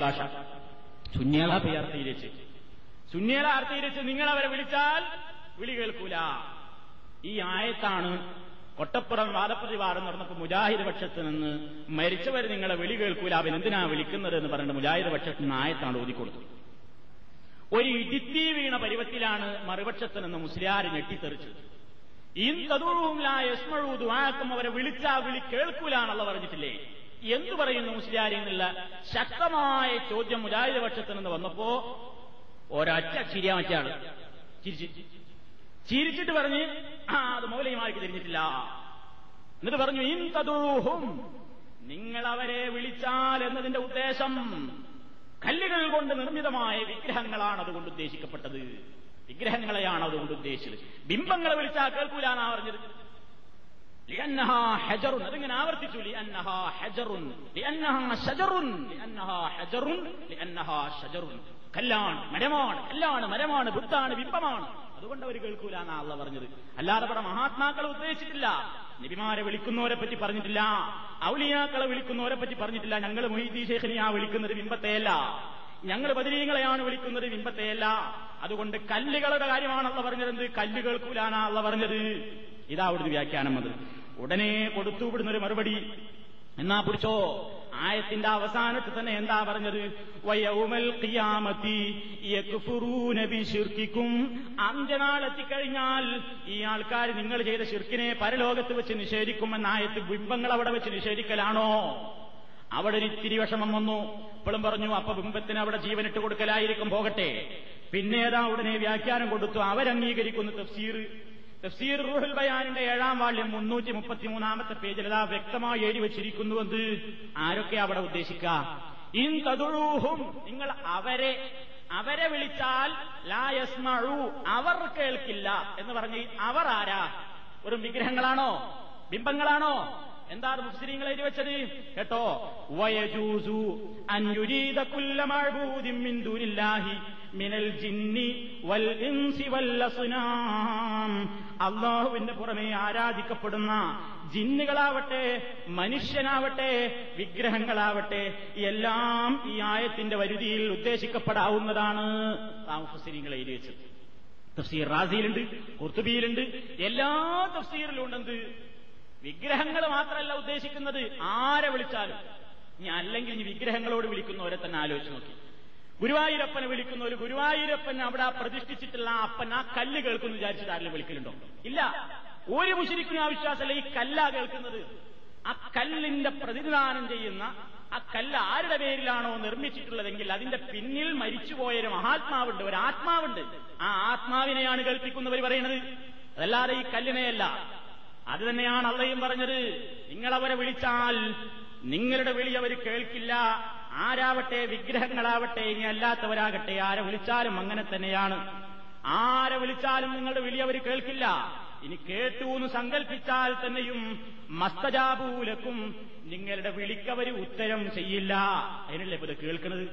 ഭാഷ. അർത്ഥീകരിച്ച് നിങ്ങൾ അവരെ വിളിച്ചാൽ വിളി കേൾക്കൂല. ഈ ആയത്താണ് കൊട്ടപ്പുറം വാദപ്രതിവാദം നടന്നപ്പോൾ മുജാഹിദ് പക്ഷത്ത് നിന്ന് മരിച്ചവർ നിങ്ങളെ വിളി കേൾക്കൂല. അവൻ എന്തിനാ വിളിക്കുന്നത് എന്ന് പറഞ്ഞിട്ട് മുജാഹിദ് പക്ഷത്ത് നിന്ന് ആയത്താണ് ഓതിക്കൊടുത്തത്. ഒരു ഇടിത്തി വീണ പരുവത്തിലാണ് മറുപക്ഷത്ത് നിന്ന് മുസ്ലിയാർ ഞെട്ടിത്തെറിച്ചത് ും. അവരെ വിളിച്ചാ വിളി കേൾക്കൂലാണല്ലോ പറഞ്ഞിട്ടില്ലേ? എന്തു പറയുന്നു മുസ്ലിയാരി എന്നുള്ള ശക്തമായ ചോദ്യം മുജാഹിദ് പക്ഷത്തിൽ നിന്ന് വന്നപ്പോ ഒരൊറ്റ ചിരിയാ മറ്റാണ്. ചിരിച്ചു. ചിരിച്ചിട്ട് പറഞ്ഞ് ആ അത് മൗലയുമായിട്ട് തിരിഞ്ഞിട്ടില്ല. എന്നിട്ട് പറഞ്ഞു ഇൻ തദൂഹും. നിങ്ങൾ അവരെ വിളിച്ചാൽ എന്നതിന്റെ ഉദ്ദേശം കല്ലുകൾ കൊണ്ട് നിർമ്മിതമായ വിഗ്രഹങ്ങളാണ് അതുകൊണ്ട് ഉദ്ദേശിക്കപ്പെട്ടത്. വിഗ്രഹങ്ങളെയാണ് അതുകൊണ്ട് ഉദ്ദേശിച്ചത്. ബിംബങ്ങളെ വിളിച്ചാൽ കേൾക്കൂലാന്നാ പറഞ്ഞത്. അതിങ്ങനെ ആവർത്തിച്ചു. കല്ലാണ് മരമാണ്. കല്ലാണ് മരമാണ്. ബുദ്ധാണ് ബിംബമാണ്. അതുകൊണ്ട് അവർ കേൾക്കൂല എന്നാ അള്ള പറഞ്ഞത്. അല്ലാതെ ഇവിടെ മഹാത്മാക്കളെ ഉദ്ദേശിച്ചിട്ടില്ല. നബിമാരെ വിളിക്കുന്നവരെ പറ്റി പറഞ്ഞിട്ടില്ല. ഔലിയാക്കളെ വിളിക്കുന്നവരെ പറ്റി പറഞ്ഞിട്ടില്ല. ഞങ്ങൾ മൊയ്തീ ശേഖനിയാ വിളിക്കുന്നത് ബിംബത്തെയല്ല. ഞങ്ങൾ ബദരീങ്ങളെയാണ് വിളിക്കുന്നത് ബിംബത്തെയല്ല. അതുകൊണ്ട് കല്ലുകളുടെ കാര്യമാണല്ലോ പറഞ്ഞത് കല്ലുകൾ കല്ല് കേൾക്കൂലാനാ അള്ള പറഞ്ഞത്. ഇതാ അവിടുന്ന് വ്യാഖ്യാനം അത് ഉടനെ കൊടുത്തു വിടുന്നൊരു മറുപടി. എന്നാ പിടിച്ചോ? ആയത്തിന്റെ അവസാനത്ത് തന്നെ എന്താ പറഞ്ഞത്? വയൗമൽ എത്തിക്കഴിഞ്ഞാൽ ഈ ആൾക്കാർ നിങ്ങൾ ചെയ്ത ശിർക്കിനെ പരലോകത്ത് വെച്ച് നിഷേധിക്കുമെന്ന ആയത്ത് ബിംബങ്ങൾ അവിടെ വെച്ച് നിഷേധിക്കലാണോ? അവിടെ ഒരു ഇത്തിരി വിഷമം വന്നു. ഇപ്പോഴും പറഞ്ഞു അപ്പൊ ബിംബത്തിന് അവിടെ ജീവനിട്ട് കൊടുക്കലായിരിക്കും പോകട്ടെ. പിന്നേതാ ഉടനെ വ്യാഖ്യാനം കൊടുത്തു. അവരംഗീകരിക്കുന്നു തഫ്സീർ. തഫ്സീർ റുഹുൽ ബയാനിന്റെ ഏഴാം വാള്യം മുന്നൂറ്റി മുപ്പത്തിമൂന്നാമത്തെ പേജിൽ അതാ വ്യക്തമായി എഴുതി വച്ചിരിക്കുന്നുവെന്ന് ആരൊക്കെ അവിടെ ഉദ്ദേശിക്കുക ഇൻ തതുഴൂഹും നിങ്ങൾ അവരെ അവരെ വിളിച്ചാൽ ലായസ്മഴു അവർ കേൾക്കില്ല എന്ന് പറഞ്ഞ് അവർ ആരാ? ഒരു വിഗ്രഹങ്ങളാണോ? ബിംബങ്ങളാണോ? എന്താണ് മുസ്ലിങ്ങൾ എഴുതി വെച്ചത്? കേട്ടോ വയജൂസു അന്യുരീത കുല്ല മിന്ദൂരില്ലാഹി മിനൽ ജിന്നി വൽ ഇൻസി വൽ അസ്നാം. അള്ളാഹുവിന്റെ പുറമെ ആരാധിക്കപ്പെടുന്ന ജിന്നുകളാവട്ടെ മനുഷ്യനാവട്ടെ വിഗ്രഹങ്ങളാവട്ടെ എല്ലാം ഈ ആയത്തിന്റെ വരുതിയിൽ ഉദ്ദേശിക്കപ്പെടാവുന്നതാണ്. താമസങ്ങൾ എഴുതി വെച്ചത്. തഫ്സീർ റാസിയിലുണ്ട് കുർത്തുബിയിലുണ്ട് എല്ലാ തഫ്സീറിലും ഉണ്ടെന്ത്? വിഗ്രഹങ്ങൾ മാത്രമല്ല ഉദ്ദേശിക്കുന്നത്. ആരെ വിളിച്ചാലും. ഇനി അല്ലെങ്കിൽ ഇനി വിഗ്രഹങ്ങളോട് വിളിക്കുന്നവരെ തന്നെ ആലോചിച്ച് നോക്കി. ഗുരുവായൂരപ്പനെ വിളിക്കുന്ന ഒരു ഗുരുവായൂരപ്പൻ അവിടെ പ്രതിഷ്ഠിച്ചിട്ടുള്ള അപ്പൻ ആ കല്ല് കേൾക്കുന്നു വിചാരിച്ചിട്ട് ആരെങ്കിലും വിളിക്കലുണ്ടോ? ഇല്ല. ഒരു മുശരിക്കും ആ വിശ്വാസമല്ല. ഈ കല്ലാ കേൾക്കുന്നത്. ആ കല്ലിന്റെ പ്രതിനിധാനം ചെയ്യുന്ന ആ കല്ല് ആരുടെ പേരിലാണോ നിർമ്മിച്ചിട്ടുള്ളതെങ്കിൽ അതിന്റെ പിന്നിൽ മരിച്ചുപോയ ഒരു മഹാത്മാവുണ്ട്. ഒരു ആത്മാവുണ്ട്. ആ ആത്മാവിനെയാണ് കേൾപ്പിക്കുന്നവർ പറയുന്നത്. അതല്ലാതെ ഈ കല്ലിനെയല്ല. അത് തന്നെയാണ് അള്ളയും പറഞ്ഞത്. നിങ്ങളവരെ വിളിച്ചാൽ നിങ്ങളുടെ വിളി അവർ കേൾക്കില്ല. ആരാവട്ടെ വിഗ്രഹങ്ങളാവട്ടെ ഇനി അല്ലാത്തവരാകട്ടെ ആരെ വിളിച്ചാലും അങ്ങനെ തന്നെയാണ്. ആരെ വിളിച്ചാലും നിങ്ങളുടെ വിളി അവർ കേൾക്കില്ല. ഇനി കേട്ടു എന്ന് സങ്കല്പിച്ചാൽ തന്നെയും മസ്തജാബൂലക്കും നിങ്ങളുടെ വിളിക്കവര് ഉത്തരം ചെയ്യില്ല. അതിനല്ലേ ഇപ്പൊ ഇത് കേൾക്കുന്നത്?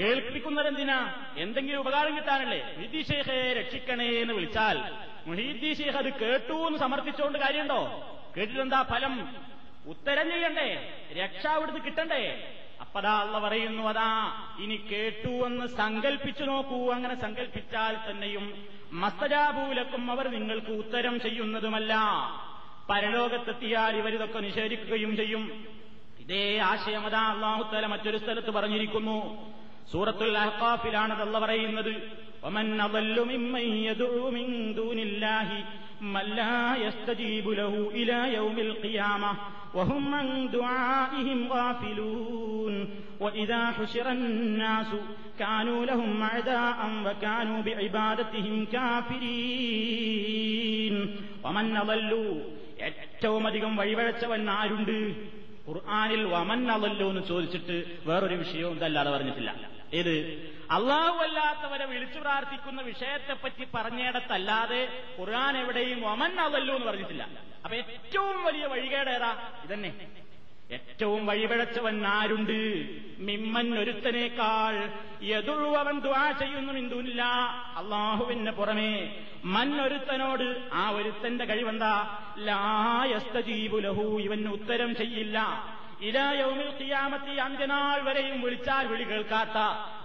കേൾപ്പിക്കുന്നത് എന്തിനാ? എന്തെങ്കിലും ഉപകാരം കിട്ടാനല്ലേ? ഷേഖെ രക്ഷിക്കണേ എന്ന് വിളിച്ചാൽ മുഹീദ്ദീ ഷേഖ് അത് കേട്ടു എന്ന് സമർത്ഥിച്ചുകൊണ്ട് കാര്യമുണ്ടോ? കേട്ടിട്ടെന്താ ഫലം? ഉത്തരം ചെയ്യണ്ടേ? രക്ഷ അവിടുന്ന് കിട്ടണ്ടേ? അപ്പതാ അള്ള പറയുന്നു അതാ ഇനി കേട്ടു എന്ന് സങ്കല്പിച്ചു നോക്കൂ. അങ്ങനെ സങ്കൽപ്പിച്ചാൽ തന്നെയും മസ്തജാബൂലക്കും അവർ നിങ്ങൾക്ക് ഉത്തരം ചെയ്യുന്നതുമല്ല. പരലോകത്തെത്തിയാൽ ഇവരിതൊക്കെ നിഷേധിക്കുകയും ചെയ്യും. ഇതേ ആശയം അതാ അള്ളാഹുത്തല മറ്റൊരു സ്ഥലത്ത് പറഞ്ഞിരിക്കുന്നു. സൂറത്തുൽ അഹ്ഖാഫിലാണ് അള്ള പറയുന്നത്. ومن أضل ممن يدعو من دون الله من لا يستجيب له إلى يوم القيامة وهم عن دعائهم غافلون وإذا حشر الناس كانوا لهم أعداء وكانوا بعبادتهم كافرين ومن أضل ഏറ്റവും അധികം വഴിവഴച്ചവൻ ആരുണ്ട് ഖുർആാനിൽ വമൻ അളല്ലോ എന്ന് ചോദിച്ചിട്ട് വേറൊരു വിഷയവും ഇതല്ലാതെ പറഞ്ഞിട്ടില്ല ഏത് അള്ളാഹു അല്ലാത്തവരെ വിളിച്ചു പ്രാർത്ഥിക്കുന്ന വിഷയത്തെപ്പറ്റി പറഞ്ഞിടത്തല്ലാതെ ഖുർആൻ എവിടെയും ഒമൻ അതല്ലോ എന്ന് പറഞ്ഞിട്ടില്ല. അപ്പൊ ഏറ്റവും വലിയ വഴികേടേതാ ഇതന്നെ. ഏറ്റവും വഴിപിഴച്ചവൻ ആരുണ്ട്? മിമ്മൻ ഒരുത്തനേക്കാൾ എതുഴുവൻ ദ്വാ ചെയ്യുന്നു ഇന്ദുല്ല അള്ളാഹുവിന് പുറമേ മൻ ഒരുത്തനോട് ആ ഒരുത്തന്റെ കഴിവെന്താ? ലായസ്തജീപുലഹു ഇവന് ഉത്തരം ചെയ്യില്ല. ഇലായൗമിൽ ഖിയാമത്തി അന്ത്യനാൾ വരെയും വിളിച്ചാൽ വിളി കേൾക്കാത്ത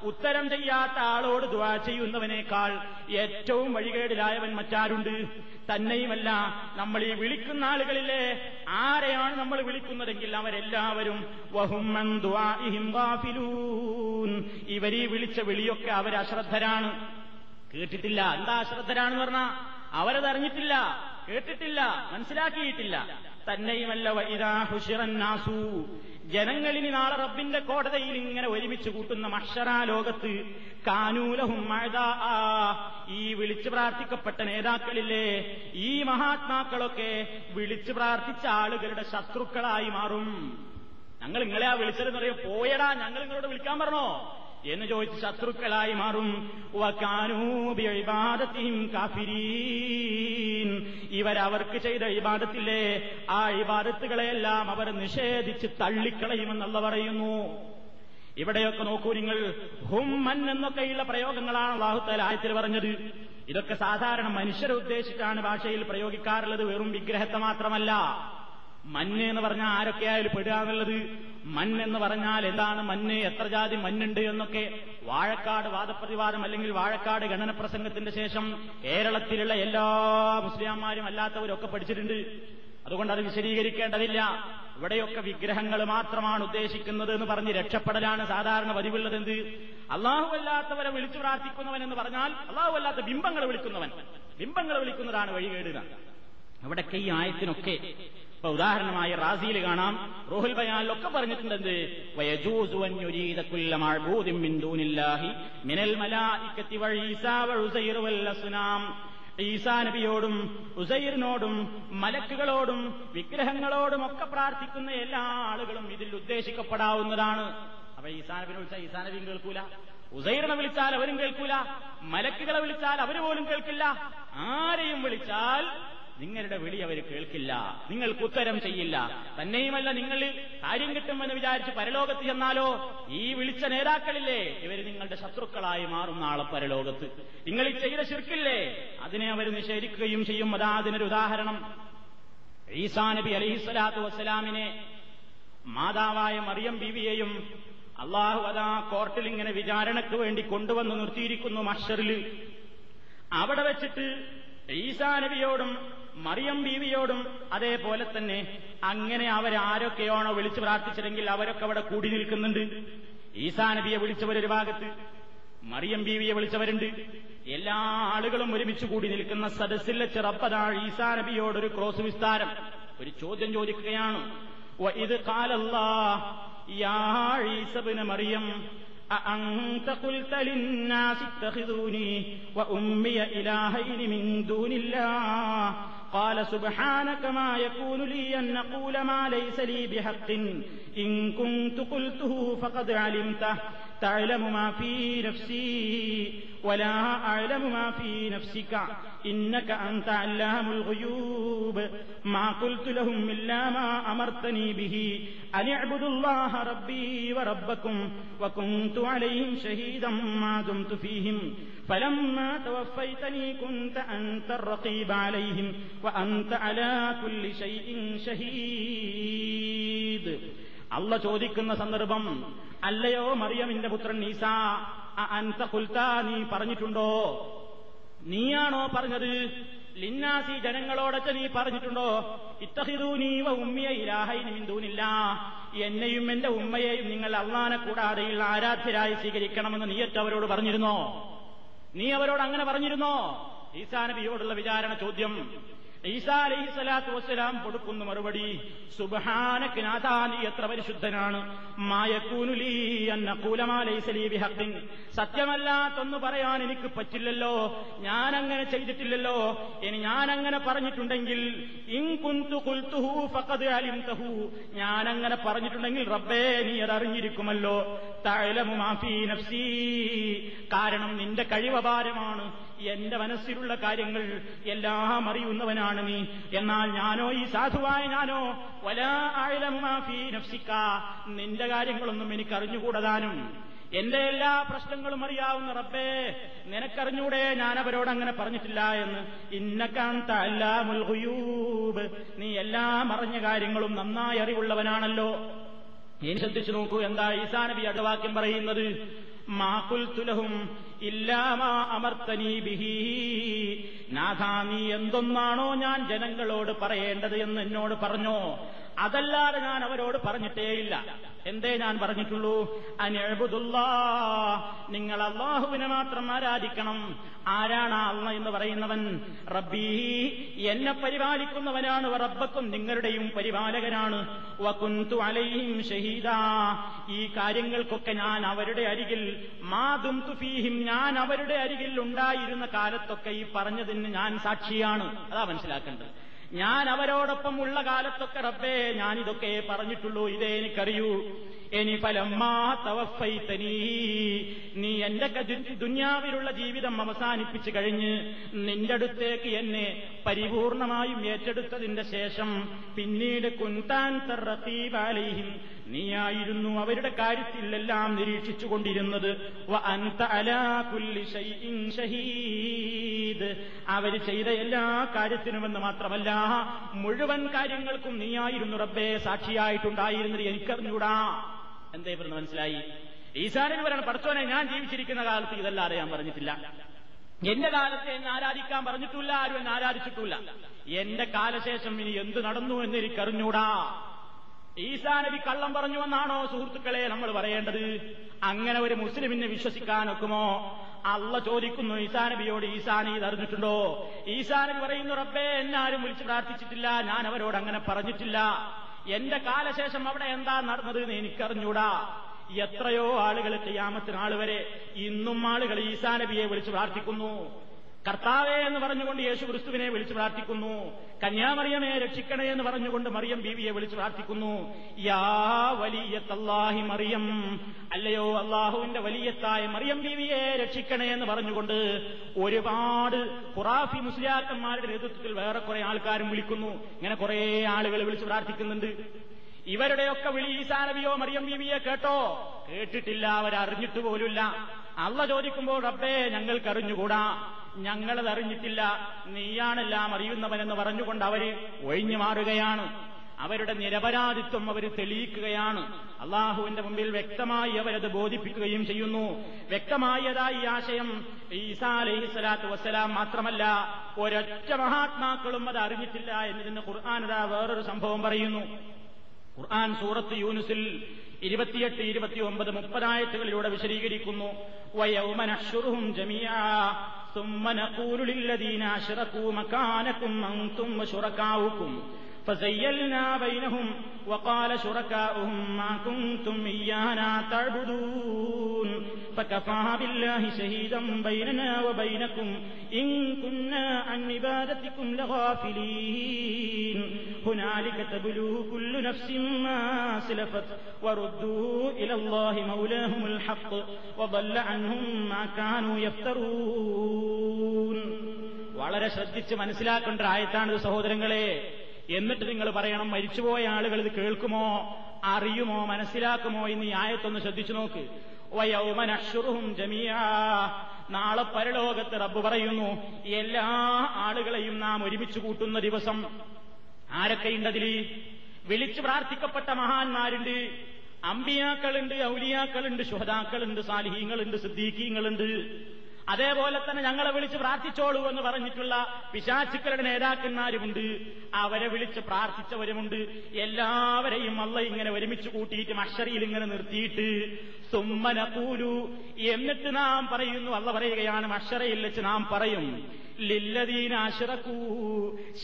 ഉത്തരം ചെയ്യാത്ത ആളോട് ദ്വാ ചെയ്യുന്നവനേക്കാൾ ഏറ്റവും വഴികേടിലായവൻ മറ്റാരുണ്ട്? തന്നെയുമല്ല നമ്മൾ ഈ വിളിക്കുന്ന ആളുകളിലെ ആരെയാണ് നമ്മൾ വിളിക്കുന്നതെങ്കിൽ അവരെല്ലാവരും ഇവരീ വിളിച്ച വിളിയൊക്കെ അവരശ്രദ്ധരാണ്. കേട്ടിട്ടില്ല. എന്താ അശ്രദ്ധരാണെന്ന് പറഞ്ഞാ? അവരതറിഞ്ഞിട്ടില്ല. കേട്ടിട്ടില്ല മനസ്സിലാക്കിയിട്ടില്ല. തന്നെയുമല്ല ജനങ്ങളിനി നാളെ റബ്ബിന്റെ കോടതിയിൽ ഇങ്ങനെ ഒരുമിച്ച് കൂട്ടുന്ന മഷറാ ലോകത്ത് കാനൂലഹും ആ ഈ വിളിച്ചു പ്രാർത്ഥിക്കപ്പെട്ട നേതാക്കളില്ലേ ഈ മഹാത്മാക്കളൊക്കെ വിളിച്ചു പ്രാർത്ഥിച്ച ആളുകളുടെ ശത്രുക്കളായി മാറും. ഞങ്ങൾ നിങ്ങളെ ആ വിളിച്ചതെന്ന് പറയും പോയടാ ഞങ്ങൾ നിങ്ങളോട് വിളിക്കാൻ പറഞ്ഞോ? എന്ന് ചോദിച്ച് ശത്രുക്കളായി മാറും. കാഫിരീൻ. ഇവരവർക്ക് ചെയ്ത ഇബാദത്തില്ലേ ആ ഇബാദത്തുകളെയെല്ലാം അവർ നിഷേധിച്ച് തള്ളിക്കളയുമെന്നുള്ള പറയുന്നു. ഇവിടെയൊക്കെ നോക്കൂ നിങ്ങൾ. ഹുമ്മൻ എന്നൊക്കെയുള്ള പ്രയോഗങ്ങളാണ് അള്ളാഹുത്തല ആയത്തിൽ പറഞ്ഞത്. ഇതൊക്കെ സാധാരണ മനുഷ്യരെ ഉദ്ദേശിച്ചാണ് ഭാഷയിൽ പ്രയോഗിക്കാറുള്ളത്. വെറും വിഗ്രഹത്തെ മാത്രമല്ല. മഞ്ഞ് എന്ന് പറഞ്ഞാൽ ആരൊക്കെയായാലും പെടുക എന്നുള്ളത്? മണ്ണ് എന്ന് പറഞ്ഞാൽ എന്താണ് മഞ്ഞ് എത്ര ജാതി മഞ്ഞുണ്ട് എന്നൊക്കെ വാഴക്കാട് വാദപ്രതിവാദം അല്ലെങ്കിൽ വാഴക്കാട് ഗണന പ്രസംഗത്തിന്റെ ശേഷം കേരളത്തിലുള്ള എല്ലാ മുസ്ലിംമാരും അല്ലാത്തവരൊക്കെ പഠിച്ചിട്ടുണ്ട്. അതുകൊണ്ട് അത് വിശദീകരിക്കേണ്ടതില്ല. ഇവിടെയൊക്കെ വിഗ്രഹങ്ങൾ മാത്രമാണ് ഉദ്ദേശിക്കുന്നത് എന്ന് പറഞ്ഞ് രക്ഷപ്പെടലാണ് സാധാരണ പതിവുള്ളത് എന്ത് അള്ളാഹു അല്ലാത്തവരെ വിളിച്ചു പ്രാർത്ഥിക്കുന്നവൻ എന്ന് പറഞ്ഞാൽ അള്ളാഹു അല്ലാത്ത ബിംബങ്ങളെ വിളിക്കുന്നവൻ. ബിംബങ്ങളെ വിളിക്കുന്നതാണ് വഴികേടുക. അവിടൊക്കെ ഈ ആയത്തിനൊക്കെ ഇപ്പൊ ഉദാഹരണമായി റാസിയിൽ കാണാം. റോഹുൽ ബയാനിലൊക്കെ പറഞ്ഞിട്ടുണ്ട് ദൂനില്ലാഹി മിനൽ ഈസാ നബിയോടും ഉസൈറിനോടും മലക്കുകളോടും വിഗ്രഹങ്ങളോടും ഒക്കെ പ്രാർത്ഥിക്കുന്ന എല്ലാ ആളുകളും ഇതിൽ ഉദ്ദേശിക്കപ്പെടാവുന്നതാണ്. അപ്പൊ ഈസാ നബിനെ വിളിച്ചാൽ ഈസാനബിയും കേൾക്കൂല. ഉസൈറിനെ വിളിച്ചാൽ അവരും കേൾക്കൂല. മലക്കുകളെ വിളിച്ചാൽ അവർ പോലും കേൾക്കില്ല. ആരെയും വിളിച്ചാൽ നിങ്ങളുടെ വിളി അവർ കേൾക്കില്ല. നിങ്ങൾക്ക് ഉത്തരം ചെയ്യില്ല. തന്നെയുമല്ല നിങ്ങൾ കാര്യം കിട്ടുമെന്ന് വിചാരിച്ച് പരലോകത്ത് ചെന്നാലോ? ഈ വിളിച്ച നേതാക്കളില്ലേ? ഇവർ നിങ്ങളുടെ ശത്രുക്കളായി മാറും നാളെ പരലോകത്ത്. നിങ്ങൾ ഈ ചെയ്ത ശിർക്കില്ലേ? അതിനെ അവർ നിഷേധിക്കുകയും ചെയ്യും. അതാ അതിനൊരു ഉദാഹരണം. ഈസാ നബി അലഹിസ്വലാത്തു വസ്സലാമിനെ മാതാവായ മറിയം ബീവിയെയും അള്ളാഹു അതാ കോർട്ടിൽ ഇങ്ങനെ വിചാരണയ്ക്ക് വേണ്ടി കൊണ്ടുവന്ന് നിർത്തിയിരിക്കുന്നു മഷറിൽ അവിടെ വെച്ചിട്ട് ഈസാ നബിയോടും മറിയം ബീവിയോടും അതേപോലെ തന്നെ അങ്ങനെ അവരാരൊക്കെയാണോ വിളിച്ചു പ്രാർത്ഥിച്ചതെങ്കിൽ അവരൊക്കെ അവിടെ കൂടി നിൽക്കുന്നുണ്ട് ഈസാ നബിയെ വിളിച്ചവരൊരു ഭാഗത്ത് മറിയം ബീവിയെ വിളിച്ചവരുണ്ട് എല്ലാ ആളുകളും ഒരുമിച്ച് കൂടി നിൽക്കുന്ന സദസ്സിൽ വെച്ച് റബ്ബതാഴ് ഈസാ നബിയോടൊരു ക്രോസ് വിസ്താരം ഒരു ചോദ്യം ചോദിക്കുകയാണ് ഇത് കാലല്ലാ യാ ഈസബിന് മറിയം أأنت قلت للناس اتخذوني وأمي إلهين من دون الله قال سبحانك ما يكون لي أن أقول ما ليس لي بحق. إن كنت قلته فقد علمته. تعلم ما في نفسي ولا أعلم ما في نفسك. إنك أنت علام الغيوب. ما قلت لهم إلا ما أمرتني به. أن اعبدوا الله ربي وربكم وكنت عليهم شهيدا ما دمت فيهم. فلما توفيتني كنت أنت الرقيب عليهم. അള്ള ചോദിക്കുന്ന സന്ദർഭം അല്ലയോ മറിയമിന്റെ പുത്രൻ ഈസ അൻത കുൽത്ത നീ പറഞ്ഞിട്ടുണ്ടോ? നീയാണോ പറഞ്ഞത്? ലിന്നാസി ജനങ്ങളോടൊക്കെ നീ പറഞ്ഞിട്ടുണ്ടോ? ഇത്തഹിദൂനീ വ ഉമ്മിയ ഇലാഹൈനി എന്നെയും എന്റെ ഉമ്മയെയും നിങ്ങൾ അള്ളാനെ കൂടാതെയുള്ള ആരാധ്യരായി സ്വീകരിക്കണമെന്ന് നീയറ്റ് അവരോട് പറഞ്ഞിരുന്നോ? നീ അവരോട് അങ്ങനെ പറഞ്ഞിരുന്നോ? ഈസാ നബിയോടുള്ള വിചാരണ ചോദ്യം ഈസാ അലൈഹി സ്വലാത്തു വസ്സലാം കൊടുക്കുന്ന മറുപടി സുബഹാനക്ക് നാഥാ നീ എത്ര പരിശുദ്ധനാണ്. മായക്കൂനുലീ സത്യമല്ലാത്തൊന്ന് പറയാൻ എനിക്ക് പറ്റില്ലല്ലോ. ഞാൻ അങ്ങനെ ചെയ്തിട്ടില്ലല്ലോ. ഇനി ഞാൻ അങ്ങനെ പറഞ്ഞിട്ടുണ്ടെങ്കിൽ ഇൻകുന്തു കുൽത്തുഹു ഫഖദ് അലിംതഹു. ഞാൻ അങ്ങനെ പറഞ്ഞിട്ടുണ്ടെങ്കിൽ റബ്ബേ നീ അത് അറിഞ്ഞിരിക്കുമല്ലോ. മാഫി നഫ്സി. കാരണം നിന്റെ കഴിവഭാരമാണ് എന്റെ മനസ്സിലുള്ള കാര്യങ്ങൾ എല്ലാം അറിയുന്നവനാണ് നീ. എന്നാൽ ഞാനോ ഈ സാധുവായ ഞാനോ വലാ ആയിലമാഫി നഫ്സിക്ക നിന്റെ കാര്യങ്ങളൊന്നും എനിക്ക് അറിഞ്ഞുകൂടതാനും എന്റെ എല്ലാ പ്രശ്നങ്ങളും അറിയാവുന്ന റബ്ബേ നിനക്കറിഞ്ഞൂടെ ഞാൻ അവരോട് അങ്ങനെ പറഞ്ഞിട്ടില്ല എന്ന്. ഇന്നക്കാന്ത നീ എല്ലാം അറിഞ്ഞ കാര്യങ്ങളും നന്നായി അറിവുള്ളവനാണല്ലോ. ഇനി ശ്രദ്ധിച്ചു നോക്കൂ എന്താ ഈസാ നബി അടുവാക്യം പറയുന്നത്? മാക്കുൽത്തുലഹും ഇല്ലാമാ അമർത്തനീ ബിഹി. നാഥാ നീ എന്തൊന്നാണോ ഞാൻ ജനങ്ങളോട് പറയേണ്ടത് എന്ന് എന്നോട് പറഞ്ഞോ? അതല്ലാതെ ഞാൻ അവരോട് പറഞ്ഞിട്ടേയില്ല. എന്തേ ഞാൻ പറഞ്ഞിട്ടുള്ളൂ? അനെഴുതുള്ള നിങ്ങൾ അള്ളാഹുവിനെ മാത്രം ആരാധിക്കണം. ആരാണ് അള്ള എന്ന് പറയുന്നവൻ? റബ്ബീ എന്നെ പരിപാലിക്കുന്നവനാണ്. റബ്ബക്കും നിങ്ങളുടെയും പരിപാലകനാണ്. വകുന്തു അലൈഹിം ഷഹീദ ഈ കാര്യങ്ങൾക്കൊക്കെ ഞാൻ അവരുടെ അരികിൽ മാതും തുഫീഹിം ഞാൻ അവരുടെ അരികിൽ ഉണ്ടായിരുന്ന കാലത്തൊക്കെ ഈ പറഞ്ഞതിന് ഞാൻ സാക്ഷിയാണ്. അതാ മനസ്സിലാക്കേണ്ടത്. ഞാൻ അവരോടൊപ്പം ഉള്ള കാലത്തൊക്കെ റബ്ബേ ഞാനിതൊക്കെ പറഞ്ഞിട്ടുള്ളൂ. ഇതേ എനിക്കറിയൂ. ഇനി ഫലമ്മാ തവഫൈത്തനീ നീ എന്റെ ദുന്യാവിലുള്ള ജീവിതം അവസാനിപ്പിച്ചു കഴിഞ്ഞ് നിന്റെ അടുത്തേക്ക് എന്നെ പരിപൂർണമായും ഏറ്റെടുത്തതിന്റെ ശേഷം പിന്നീട് കുന്താൻ തറത്തീപാലയും നീയായിരുന്നു അവരുടെ കാര്യത്തിലെല്ലാം നിരീക്ഷിച്ചുകൊണ്ടിരുന്നത്. കൊണ്ടിരുന്നത് അവർ ചെയ്ത എല്ലാ കാര്യത്തിനുമെന്ന് മാത്രമല്ല മുഴുവൻ കാര്യങ്ങൾക്കും നീയായിരുന്നു റബ്ബേ സാക്ഷിയായിട്ടുണ്ടായിരുന്നത് എനിക്കറിഞ്ഞൂടാ. എന്തേ പറഞ്ഞു മനസ്സിലായി? ഈശാനിന് പറയണം പഠിച്ചോനെ ഞാൻ ജീവിച്ചിരിക്കുന്ന കാലത്ത് ഇതല്ലാതെ ഞാൻ പറഞ്ഞിട്ടില്ല. എന്റെ കാലത്തെ എന്നെ ആരാധിക്കാൻ പറഞ്ഞിട്ടില്ല ആരും എന്നെ ആരാധിച്ചിട്ടില്ല. എന്റെ കാലശേഷം ഇനി എന്ത് നടന്നു എന്ന് എനിക്കറിഞ്ഞൂടാ. ഈസാ നബി കള്ളം പറഞ്ഞുവെന്നാണോ സുഹൃത്തുക്കളെ നമ്മൾ പറയേണ്ടത്? അങ്ങനെ ഒരു മുസ്ലിമിനെ വിശ്വസിക്കാൻ ഒക്കുമോ അള്ള ചോദിക്കുന്നു ഈസാ നബിയോട് ഈസാ നീ അറിഞ്ഞിട്ടുണ്ടോ? ഈസാ നബി പറയുന്നു റബ്ബേ എന്നാരും വിളിച്ച് പ്രാർത്ഥിച്ചിട്ടില്ല ഞാൻ അവരോട് അങ്ങനെ പറഞ്ഞിട്ടില്ല. എന്റെ കാലശേഷം അവിടെ എന്താ നടന്നത് എന്ന് എനിക്കറിഞ്ഞൂടാ. എത്രയോ ആളുകൾ ചെയ്യാമത്തിനാൾ വരെ ഇന്നും ആളുകൾ ഈസാ നബിയെ വിളിച്ചു പ്രാർത്ഥിക്കുന്നു. കർത്താവേ എന്ന് പറഞ്ഞുകൊണ്ട് യേശു ക്രിസ്തുവിനെ വിളിച്ചു പ്രാർത്ഥിക്കുന്നു. കന്യാമറിയമേ രക്ഷിക്കണേ എന്ന് പറഞ്ഞുകൊണ്ട് മറിയം ബീവിയെ വിളിച്ചു പ്രാർത്ഥിക്കുന്നു. യാ വലിയത്തല്ലാഹി മറിയം. അല്ലയോ അള്ളാഹുവിന്റെ വലിയത്തായ മറിയം ബീവിയെ രക്ഷിക്കണേ എന്ന് പറഞ്ഞുകൊണ്ട് ഒരുപാട് ഖുറാഫി മുസ്ലിയാക്കന്മാരുടെ നേതൃത്വത്തിൽ വേറെ കുറെ ആൾക്കാരും വിളിക്കുന്നു. ഇങ്ങനെ കുറെ ആളുകൾ വിളിച്ചു പ്രാർത്ഥിക്കുന്നുണ്ട്. ഇവരുടെയൊക്കെ വിളി ഈസാ നബിയോ മറിയം ബീവിയെ കേട്ടോ? കേട്ടിട്ടില്ല അവരറിഞ്ഞിട്ട് പോലുമില്ല. അള്ള ചോദിക്കുമ്പോൾ റബ്ബേ ഞങ്ങൾക്കറിഞ്ഞുകൂടാ? ഞങ്ങളത് അറിഞ്ഞിട്ടില്ല നീയാണെല്ലാം അറിയുന്നവനെന്ന് പറഞ്ഞുകൊണ്ട് അവർ ഒഴിഞ്ഞു മാറുകയാണ്. അവരുടെ നിരപരാധിത്വം അവർ തെളിയിക്കുകയാണ്. അള്ളാഹുവിന്റെ മുമ്പിൽ വ്യക്തമായി അവരത് ബോധിപ്പിക്കുകയും ചെയ്യുന്നു. വ്യക്തമായതായി ഈ ആശയം ഈസാ അലൈഹി സ്വലാത്തു വസ്സലാം മാത്രമല്ല ഒരൊറ്റ മഹാത്മാക്കളും അത് അറിഞ്ഞിട്ടില്ല എന്നതിന് ഖുർആാനത വേറൊരു സംഭവം പറയുന്നു. ഖുർആൻ സൂറത്ത് യൂനുസിൽ ഇരുപത്തിയെട്ട് ഇരുപത്തിയൊമ്പത് മുപ്പതായത്തുകളിലൂടെ വിശദീകരിക്കുന്നു. ثم نقول للذين أشركوا مكانكم أنتم وشركاؤكم فزيلنا بينهم وقال شركاؤهم ما كنتم إيانا تعبدون فكفى بالله شهيدا بيننا وبينكم إن كنا عن عبادتكم لغافلين هنالك تبلو كل نفس ما سلفت وردوا إلى الله مولاهم الحق وضل عنهم ما كانوا يفترون വളരെ ശ്രദ്ധിച്ച് മനസ്സിലാക്കേണ്ട ആയത്താണ് സഹോദരങ്ങളെ എന്നിട്ട് നിങ്ങൾ പറയണം മരിച്ചുപോയ ആളുകൾ ഇത് കേൾക്കുമോ അറിയുമോ മനസ്സിലാക്കുമോ എന്ന് ഈ ആയത്തൊന്ന് ശ്രദ്ധിച്ചു നോക്ക്. വയൗമനഷുറുഹും ജമിയാ നാളെ പരലോകത്ത് റബ്ബ് പറയുന്നു എല്ലാ ആളുകളെയും നാം ഒരുമിച്ച് കൂട്ടുന്ന ദിവസം ആരൊക്കെയുണ്ടതിൽ വിളിച്ചു പ്രാർത്ഥിക്കപ്പെട്ട മഹാന്മാരുണ്ട്. അമ്പിയാക്കളുണ്ട് ഔലിയാക്കളുണ്ട് ശുഹതാക്കളുണ്ട് സാലിഹീങ്ങളുണ്ട് സിദ്ദീഖീങ്ങളുണ്ട്. അതേപോലെ തന്നെ ഞങ്ങളെ വിളിച്ച് പ്രാർത്ഥിച്ചോളൂ എന്ന് പറഞ്ഞിട്ടുള്ള പിശാചുക്കളുടെ നേതാക്കന്മാരുമുണ്ട്. അവരെ വിളിച്ച് പ്രാർത്ഥിച്ചവരുമുണ്ട്. എല്ലാവരെയും അല്ല ഇങ്ങനെ ഒരുമിച്ച് കൂട്ടിയിട്ട് മഷറിയിൽ ഇങ്ങനെ നിർത്തിയിട്ട് സുമ്മന കൂലു എന്നിട്ട് നാം പറയുന്നു അല്ല പറയുകയാണ് മഷറയിൽ വെച്ച് നാം പറയും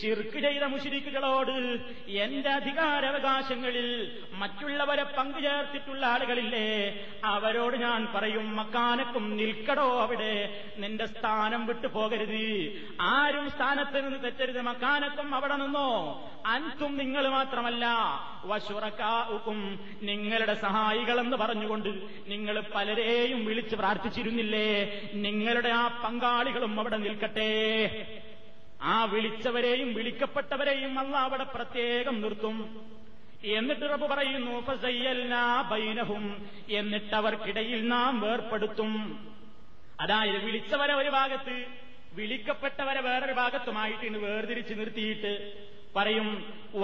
ശിർക്ക് ചെയ്ത മുഷിരിക്കുകളോട് എന്റെ അധികാരാവകാശങ്ങളിൽ മറ്റുള്ളവരെ പങ്കുചേർത്തിട്ടുള്ള ആളുകളില്ലേ? അവരോട് ഞാൻ പറയും മക്കാനക്കും നിൽക്കടോ അവിടെ. നിന്റെ സ്ഥാനം വിട്ടു പോകരുത്. ആരും സ്ഥാനത്ത് നിന്ന് തെറ്റരുത്. മക്കാനക്കും അവിടെ നിന്നോ. അൻതും നിങ്ങൾ മാത്രമല്ല. വശുറക്കാക്കും നിങ്ങളുടെ സഹായികളെന്ന് പറഞ്ഞുകൊണ്ട് നിങ്ങൾ പലരെയും വിളിച്ച് പ്രാർത്ഥിച്ചിരുന്നില്ലേ? നിങ്ങളുടെ ആ പങ്കാളികളും അവിടെ നിൽക്കട്ടെ. ആ വിളിച്ചവരെയും വിളിക്കപ്പെട്ടവരെയും അല്ല അവിടെ പ്രത്യേകം നിർത്തും. എന്നിട്ട് റബ്ബ് പറയുന്നു ബൈനഹും എന്നിട്ട് അവർക്കിടയിൽ നാം വേർപ്പെടുത്തും. അതായത് വിളിച്ചവരെ ഒരു ഭാഗത്ത് വിളിക്കപ്പെട്ടവരെ വേറൊരു ഭാഗത്തുമായിട്ട് ഇന്ന് വേർതിരിച്ച് നിർത്തിയിട്ട് പറയും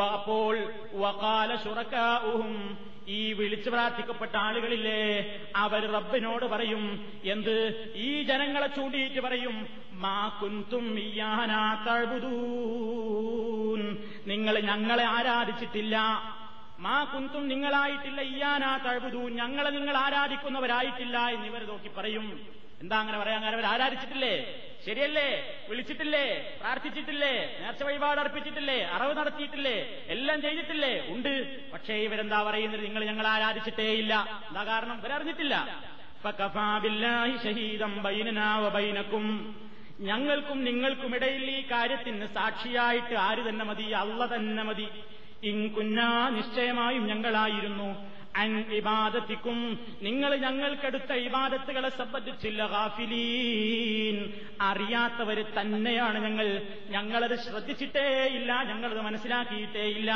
അപ്പോൾ വകാല ശുറക്കാവും ഈ വിളിച്ചു പ്രാർത്ഥിക്കപ്പെട്ട ആളുകളില്ലേ അവർ റബ്ബിനോട് പറയും എന്ത്? ഈ ജനങ്ങളെ ചൂണ്ടിയിട്ട് പറയും മാ കുന്തും നിങ്ങൾ ഞങ്ങളെ ആരാധിച്ചിട്ടില്ല. മാ കുന്തും നിങ്ങളായിട്ടില്ല ഇയാനാ തഴുതൂൻ ഞങ്ങളെ നിങ്ങൾ ആരാധിക്കുന്നവരായിട്ടില്ല എന്നിവർ നോക്കി പറയും. എന്താ അങ്ങനെ പറയാൻ കാരണം? അവർ ആരാധിച്ചിട്ടില്ലേ? ശരിയല്ലേ? വിളിച്ചിട്ടില്ലേ? പ്രാർത്ഥിച്ചിട്ടില്ലേ? നേർച്ച വഴിപാട് അർപ്പിച്ചിട്ടില്ലേ? അറവ് നടത്തിയിട്ടില്ലേ? എല്ലാം ചെയ്തിട്ടില്ലേ? ഉണ്ട്. പക്ഷേ ഇവരെന്താ പറയുന്നത്? നിങ്ങൾ ഞങ്ങൾ ആരാധിച്ചിട്ടേയില്ല. എന്താ കാരണം? ഇവരറിഞ്ഞിട്ടില്ല. ഞങ്ങൾക്കും നിങ്ങൾക്കും ഇടയിൽ ഈ കാര്യത്തിന് സാക്ഷിയായിട്ട് ആര് തന്നെ മതി? അള്ള തന്നെ മതി. ഇൻകുന്നാ നിശ്ചയമായും ഞങ്ങളായിരുന്നു. അൻ ഇബാദത്തിക്കും നിങ്ങൾ ഞങ്ങൾക്കെടുത്ത ഇബാദത്തുകളെ സംബന്ധിച്ചില്ല ഗാഫിലീൻ. അറിയാത്തവര് തന്നെയാണ് ഞങ്ങൾ. ഞങ്ങളത് ശ്രദ്ധിച്ചിട്ടേ ഇല്ല ഞങ്ങളത് മനസ്സിലാക്കിയിട്ടേ ഇല്ല